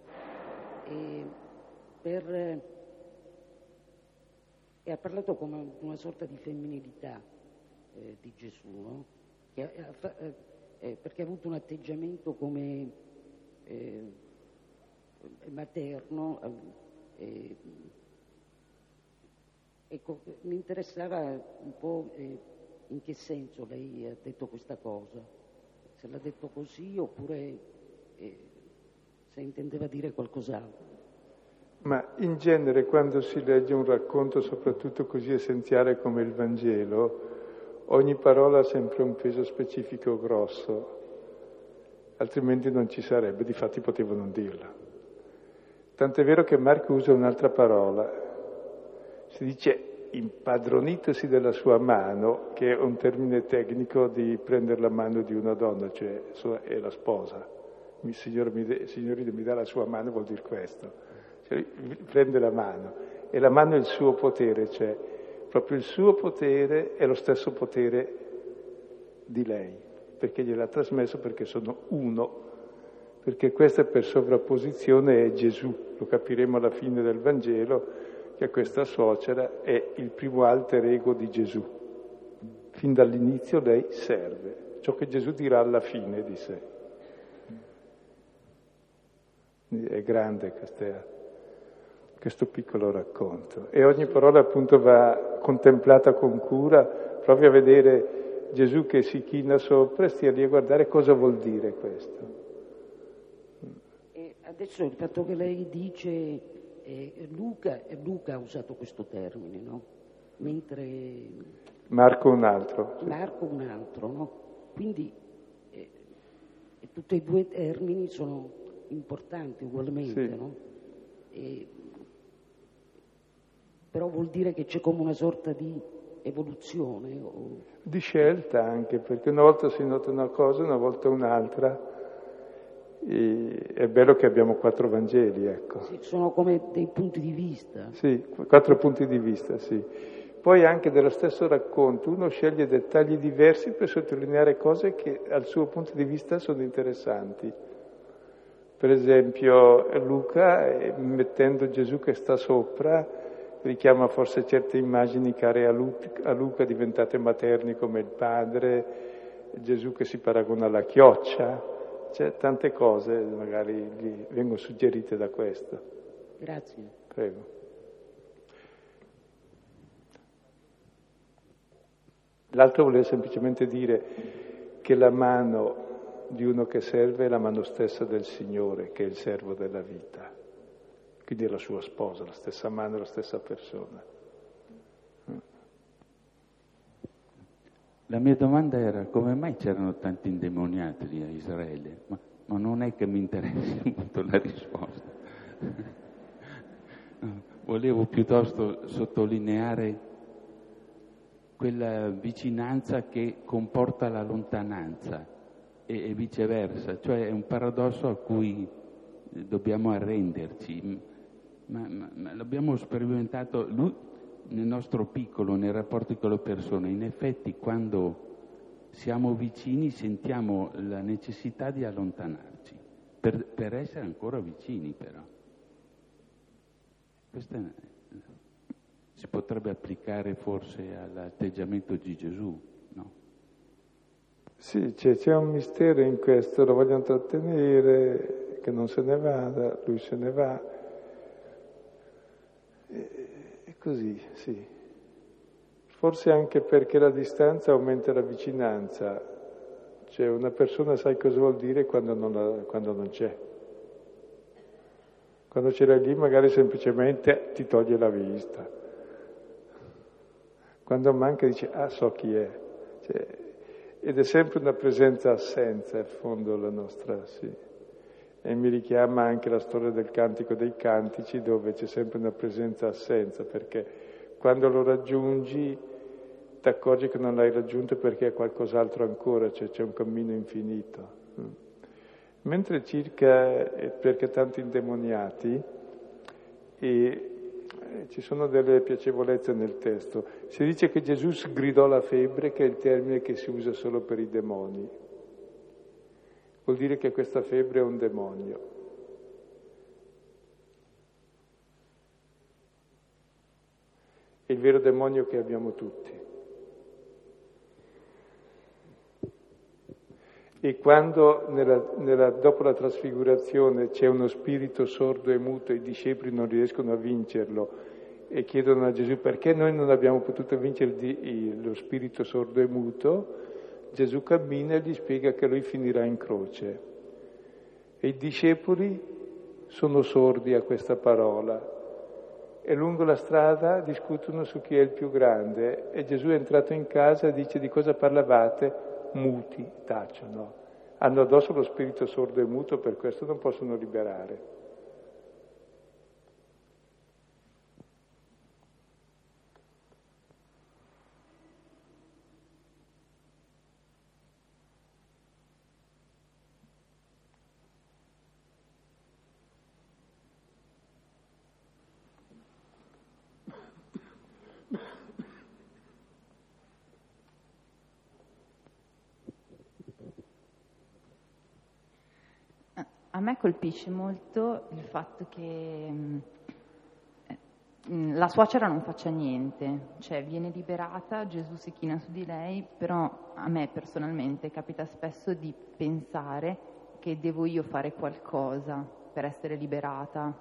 eh, per, e ha parlato come una sorta di femminilità eh, di Gesù, no? che, eh, eh, perché ha avuto un atteggiamento come materno. Ecco, mi interessava un po' eh, in che senso lei ha detto questa cosa, se l'ha detto così oppure eh, se intendeva dire qualcos'altro. Ma in genere quando si legge un racconto, soprattutto così essenziale come il Vangelo, ogni parola ha sempre un peso specifico grosso, altrimenti non ci sarebbe, difatti potevo non dirla. Tant'è vero che Marco usa un'altra parola, si dice impadronitosi della sua mano, che è un termine tecnico di prendere la mano di una donna, cioè è la sposa. Il signore mi, signorina mi dà la sua mano vuol dire questo, cioè, prende la mano. E la mano è il suo potere, cioè proprio il suo potere è lo stesso potere di lei, perché gliel'ha trasmesso perché sono uno, perché questa per sovrapposizione è Gesù, lo capiremo alla fine del Vangelo, che questa suocera è il primo alter ego di Gesù. Fin dall'inizio lei serve, ciò che Gesù dirà alla fine di sé. È grande questa, questo piccolo racconto e ogni parola appunto va contemplata con cura, proprio a vedere Gesù che si china sopra e stia lì a guardare cosa vuol dire questo. E adesso il fatto che lei dice eh, Luca, Luca, ha usato questo termine, no? Mentre... Marco un altro. Marco un altro, no? Quindi eh, tutti e due i termini sono importanti ugualmente, sì. no? E, però vuol dire che c'è come una sorta di evoluzione. O... Di scelta anche, perché una volta si nota una cosa, una volta un'altra e è bello che abbiamo quattro Vangeli, ecco. Sì, sono come dei punti di vista. Sì, quattro punti di vista, sì. Poi anche dello stesso racconto uno sceglie dettagli diversi per sottolineare cose che dal suo punto di vista sono interessanti. Per esempio Luca, eh, mettendo Gesù che sta sopra, richiama forse certe immagini care a Luca, a Luca diventate materni come il padre, Gesù che si paragona alla chioccia, c'è tante cose, magari gli vengono suggerite da questo. Grazie. Prego. L'altro voleva semplicemente dire che la mano di uno che serve è la mano stessa del Signore, che è il servo della vita. Quindi è la sua sposa, la stessa mano, la stessa persona. La mia domanda era come mai c'erano tanti indemoniati lì a Israele? Ma, ma non è che mi interessi *laughs* molto la risposta. Volevo piuttosto sottolineare quella vicinanza che comporta la lontananza e, e viceversa, cioè è un paradosso a cui dobbiamo arrenderci, ma, ma, ma l'abbiamo sperimentato. Lui, nel nostro piccolo, nei rapporti con le persone, in effetti quando siamo vicini sentiamo la necessità di allontanarci, per, per essere ancora vicini però. Questa si potrebbe applicare forse all'atteggiamento di Gesù, no? Sì, c'è, c'è un mistero in questo, lo vogliono trattenere, che non se ne vada, lui se ne va. E così, sì. Forse anche perché la distanza aumenta la vicinanza. Cioè una persona sai cosa vuol dire quando non, la, quando non c'è. Quando ce l'hai lì magari semplicemente ti toglie la vista. Quando manca dice, ah so chi è. Cioè, ed è sempre una presenza-assenza, in fondo, la nostra, sì. E mi richiama anche la storia del Cantico dei Cantici, dove c'è sempre una presenza-assenza, perché quando lo raggiungi ti accorgi che non l'hai raggiunto perché è qualcos'altro ancora, cioè c'è un cammino infinito. Mentre circa, perché tanti indemoniati, e eh, ci sono delle piacevolezze nel testo. Si dice che Gesù sgridò la febbre, che è il termine che si usa solo per i demoni. Vuol dire che questa febbre è un demonio. È il vero demonio che abbiamo tutti. E quando nella, nella, dopo la trasfigurazione c'è uno spirito sordo e muto e i discepoli non riescono a vincerlo e chiedono a Gesù perché noi non abbiamo potuto vincere lo spirito sordo e muto, Gesù cammina e gli spiega che lui finirà in croce. E i discepoli sono sordi a questa parola e lungo la strada discutono su chi è il più grande e Gesù è entrato in casa e dice di cosa parlavate? muti, tacciono. Hanno addosso lo spirito sordo e muto, per questo non possono liberare. Colpisce molto il fatto che mm, mm, la suocera non faccia niente, cioè viene liberata, Gesù si china su di lei, però a me personalmente capita spesso di pensare che devo io fare qualcosa per essere liberata,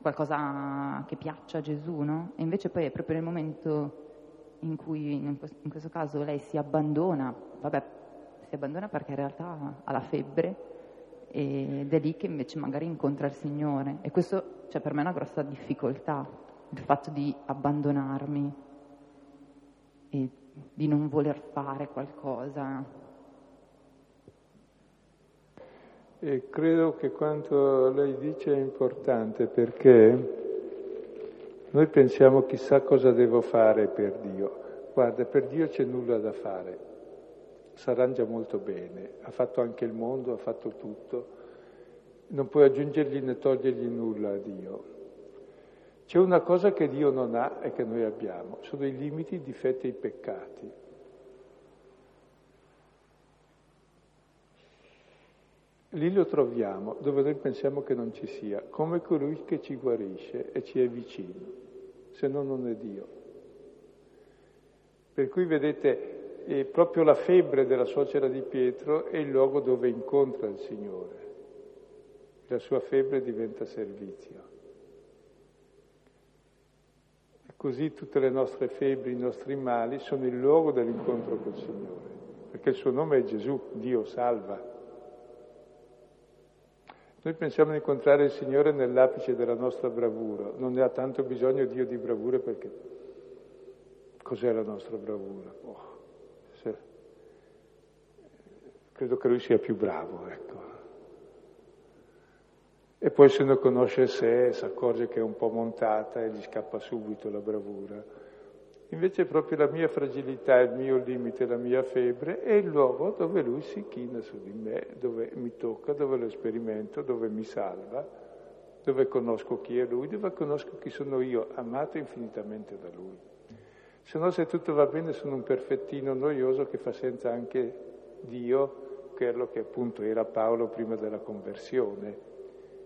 qualcosa che piaccia a Gesù, no? E invece poi è proprio nel momento in cui in questo caso lei si abbandona, vabbè, si abbandona perché in realtà ha la febbre, ed è lì che invece magari incontra il Signore. E questo cioè, per me è una grossa difficoltà, il fatto di abbandonarmi e di non voler fare qualcosa. E credo che quanto lei dice è importante perché noi pensiamo chissà cosa devo fare per Dio. Guarda, per Dio c'è nulla da fare s'arrangia molto bene, ha fatto anche il mondo, ha fatto tutto, non puoi aggiungergli né togliergli nulla a Dio. C'è una cosa che Dio non ha e che noi abbiamo, sono i limiti, i difetti e i peccati. Lì lo troviamo dove noi pensiamo che non ci sia, come colui che ci guarisce e ci è vicino, se no non è Dio. Per cui vedete, e proprio la febbre della suocera di Pietro è il luogo dove incontra il Signore. La sua febbre diventa servizio. E così tutte le nostre febbri, i nostri mali sono il luogo dell'incontro col Signore, perché il suo nome è Gesù, Dio salva. Noi pensiamo di incontrare il Signore nell'apice della nostra bravura, non ne ha tanto bisogno Dio di bravura perché cos'è la nostra bravura? Oh credo che lui sia più bravo, ecco. E poi se non conosce sé, si accorge che è un po' montata e gli scappa subito la bravura. Invece proprio la mia fragilità, il mio limite, la mia febbre è il luogo dove lui si china su di me, dove mi tocca, dove lo sperimento, dove mi salva, dove conosco chi è lui, dove conosco chi sono io, amato infinitamente da lui. Se no, se tutto va bene, sono un perfettino noioso che fa senza anche Dio quello che appunto era Paolo prima della conversione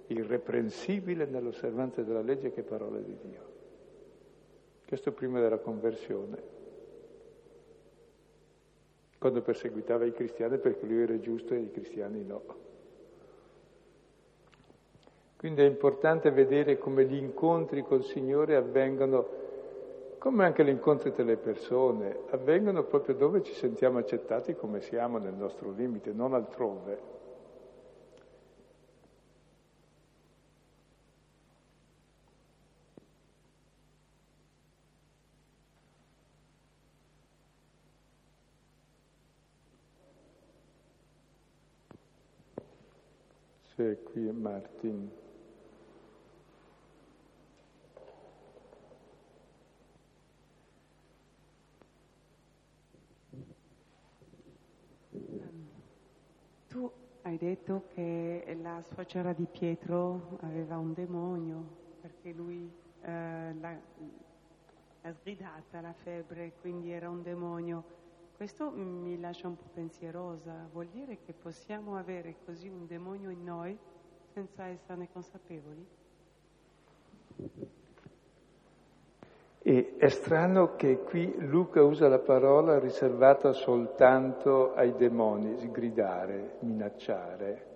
irreprensibile nell'osservanza della legge che è parola di Dio. Questo prima della conversione quando perseguitava i cristiani perché lui era giusto e i cristiani no. Quindi è importante vedere come gli incontri col Signore avvengono, come anche gli incontri tra le persone, avvengono proprio dove ci sentiamo accettati come siamo nel nostro limite, non altrove. C'è qui Martin. Tu hai detto che la suocera di Pietro aveva un demonio perché lui eh, l'ha, l'ha sgridata la febbre, quindi era un demonio. Questo mi lascia un po' pensierosa. Vuol dire che possiamo avere così un demonio in noi senza esserne consapevoli? E è strano che qui Luca usa la parola riservata soltanto ai demoni, sgridare, minacciare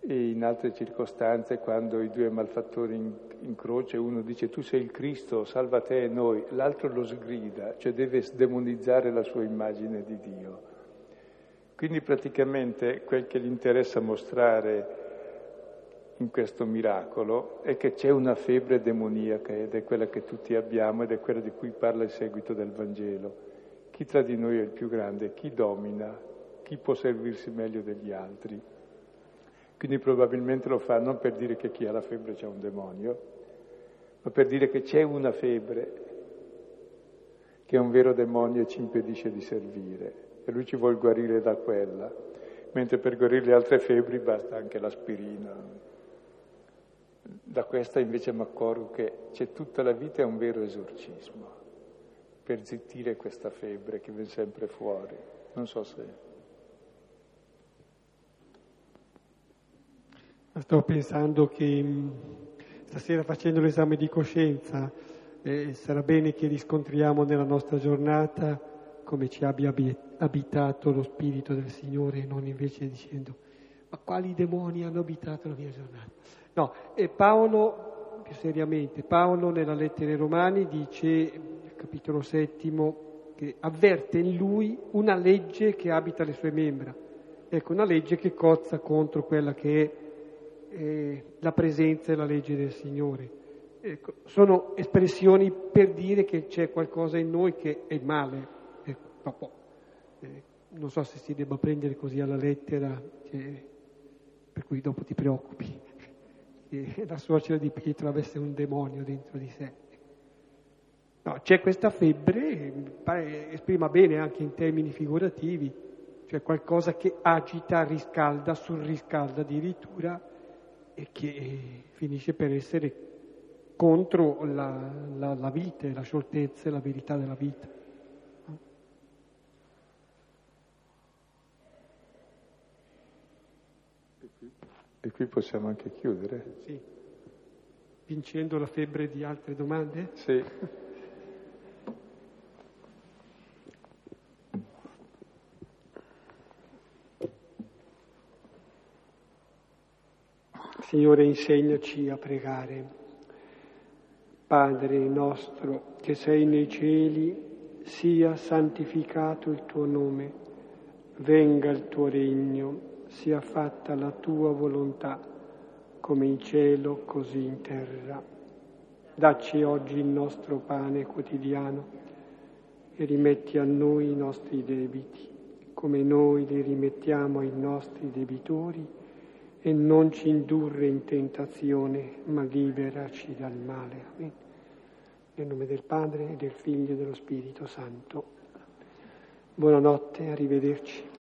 e in altre circostanze quando i due malfattori in, croce, uno dice tu sei il Cristo, salva te e noi, l'altro lo sgrida, cioè deve demonizzare la sua immagine di Dio. Quindi praticamente quel che gli interessa mostrare in questo miracolo è che c'è una febbre demoniaca ed è quella che tutti abbiamo ed è quella di cui parla il seguito del Vangelo. Chi tra di noi è il più grande? Chi domina? Chi può servirsi meglio degli altri? Quindi probabilmente lo fa non per dire che chi ha la febbre c'è un demonio, ma per dire che c'è una febbre che è un vero demonio e ci impedisce di servire. E lui ci vuole guarire da quella, mentre per guarire le altre febbri basta anche l'aspirina. Da questa invece mi accorgo che c'è tutta la vita è un vero esorcismo per zittire questa febbre che viene sempre fuori. Non so se... Sto pensando che stasera facendo l'esame di coscienza eh, sarà bene che riscontriamo nella nostra giornata come ci abbia abitato lo Spirito del Signore, non invece dicendo ma quali demoni hanno abitato la mia giornata. No, e Paolo, più seriamente, Paolo nella lettera ai Romani dice, capitolo settimo, che avverte in lui una legge che abita le sue membra. Ecco, una legge che cozza contro quella che è eh, la presenza e la legge del Signore. Ecco, sono espressioni per dire che c'è qualcosa in noi che è male. Ecco, eh, non so se si debba prendere così alla lettera, cioè, per cui dopo ti preoccupi la suocera di Pietro avesse un demonio dentro di sé. No, c'è questa febbre, pare esprima bene anche in termini figurativi, cioè qualcosa che agita, riscalda, surriscalda addirittura e che finisce per essere contro la, la, la vita, la scioltezza e la verità della vita. E qui possiamo anche chiudere? Sì. Vincendo la febbre di altre domande? Sì. Signore, insegnaci a pregare. Padre nostro che sei nei cieli, sia santificato il tuo nome, venga il tuo regno, sia fatta la tua volontà, come in cielo, così in terra. Dacci oggi il nostro pane quotidiano e rimetti a noi i nostri debiti, come noi li rimettiamo ai nostri debitori e non ci indurre in tentazione, ma liberaci dal male. Amen. Nel nome del Padre, del Figlio e dello Spirito Santo. Buonanotte, arrivederci.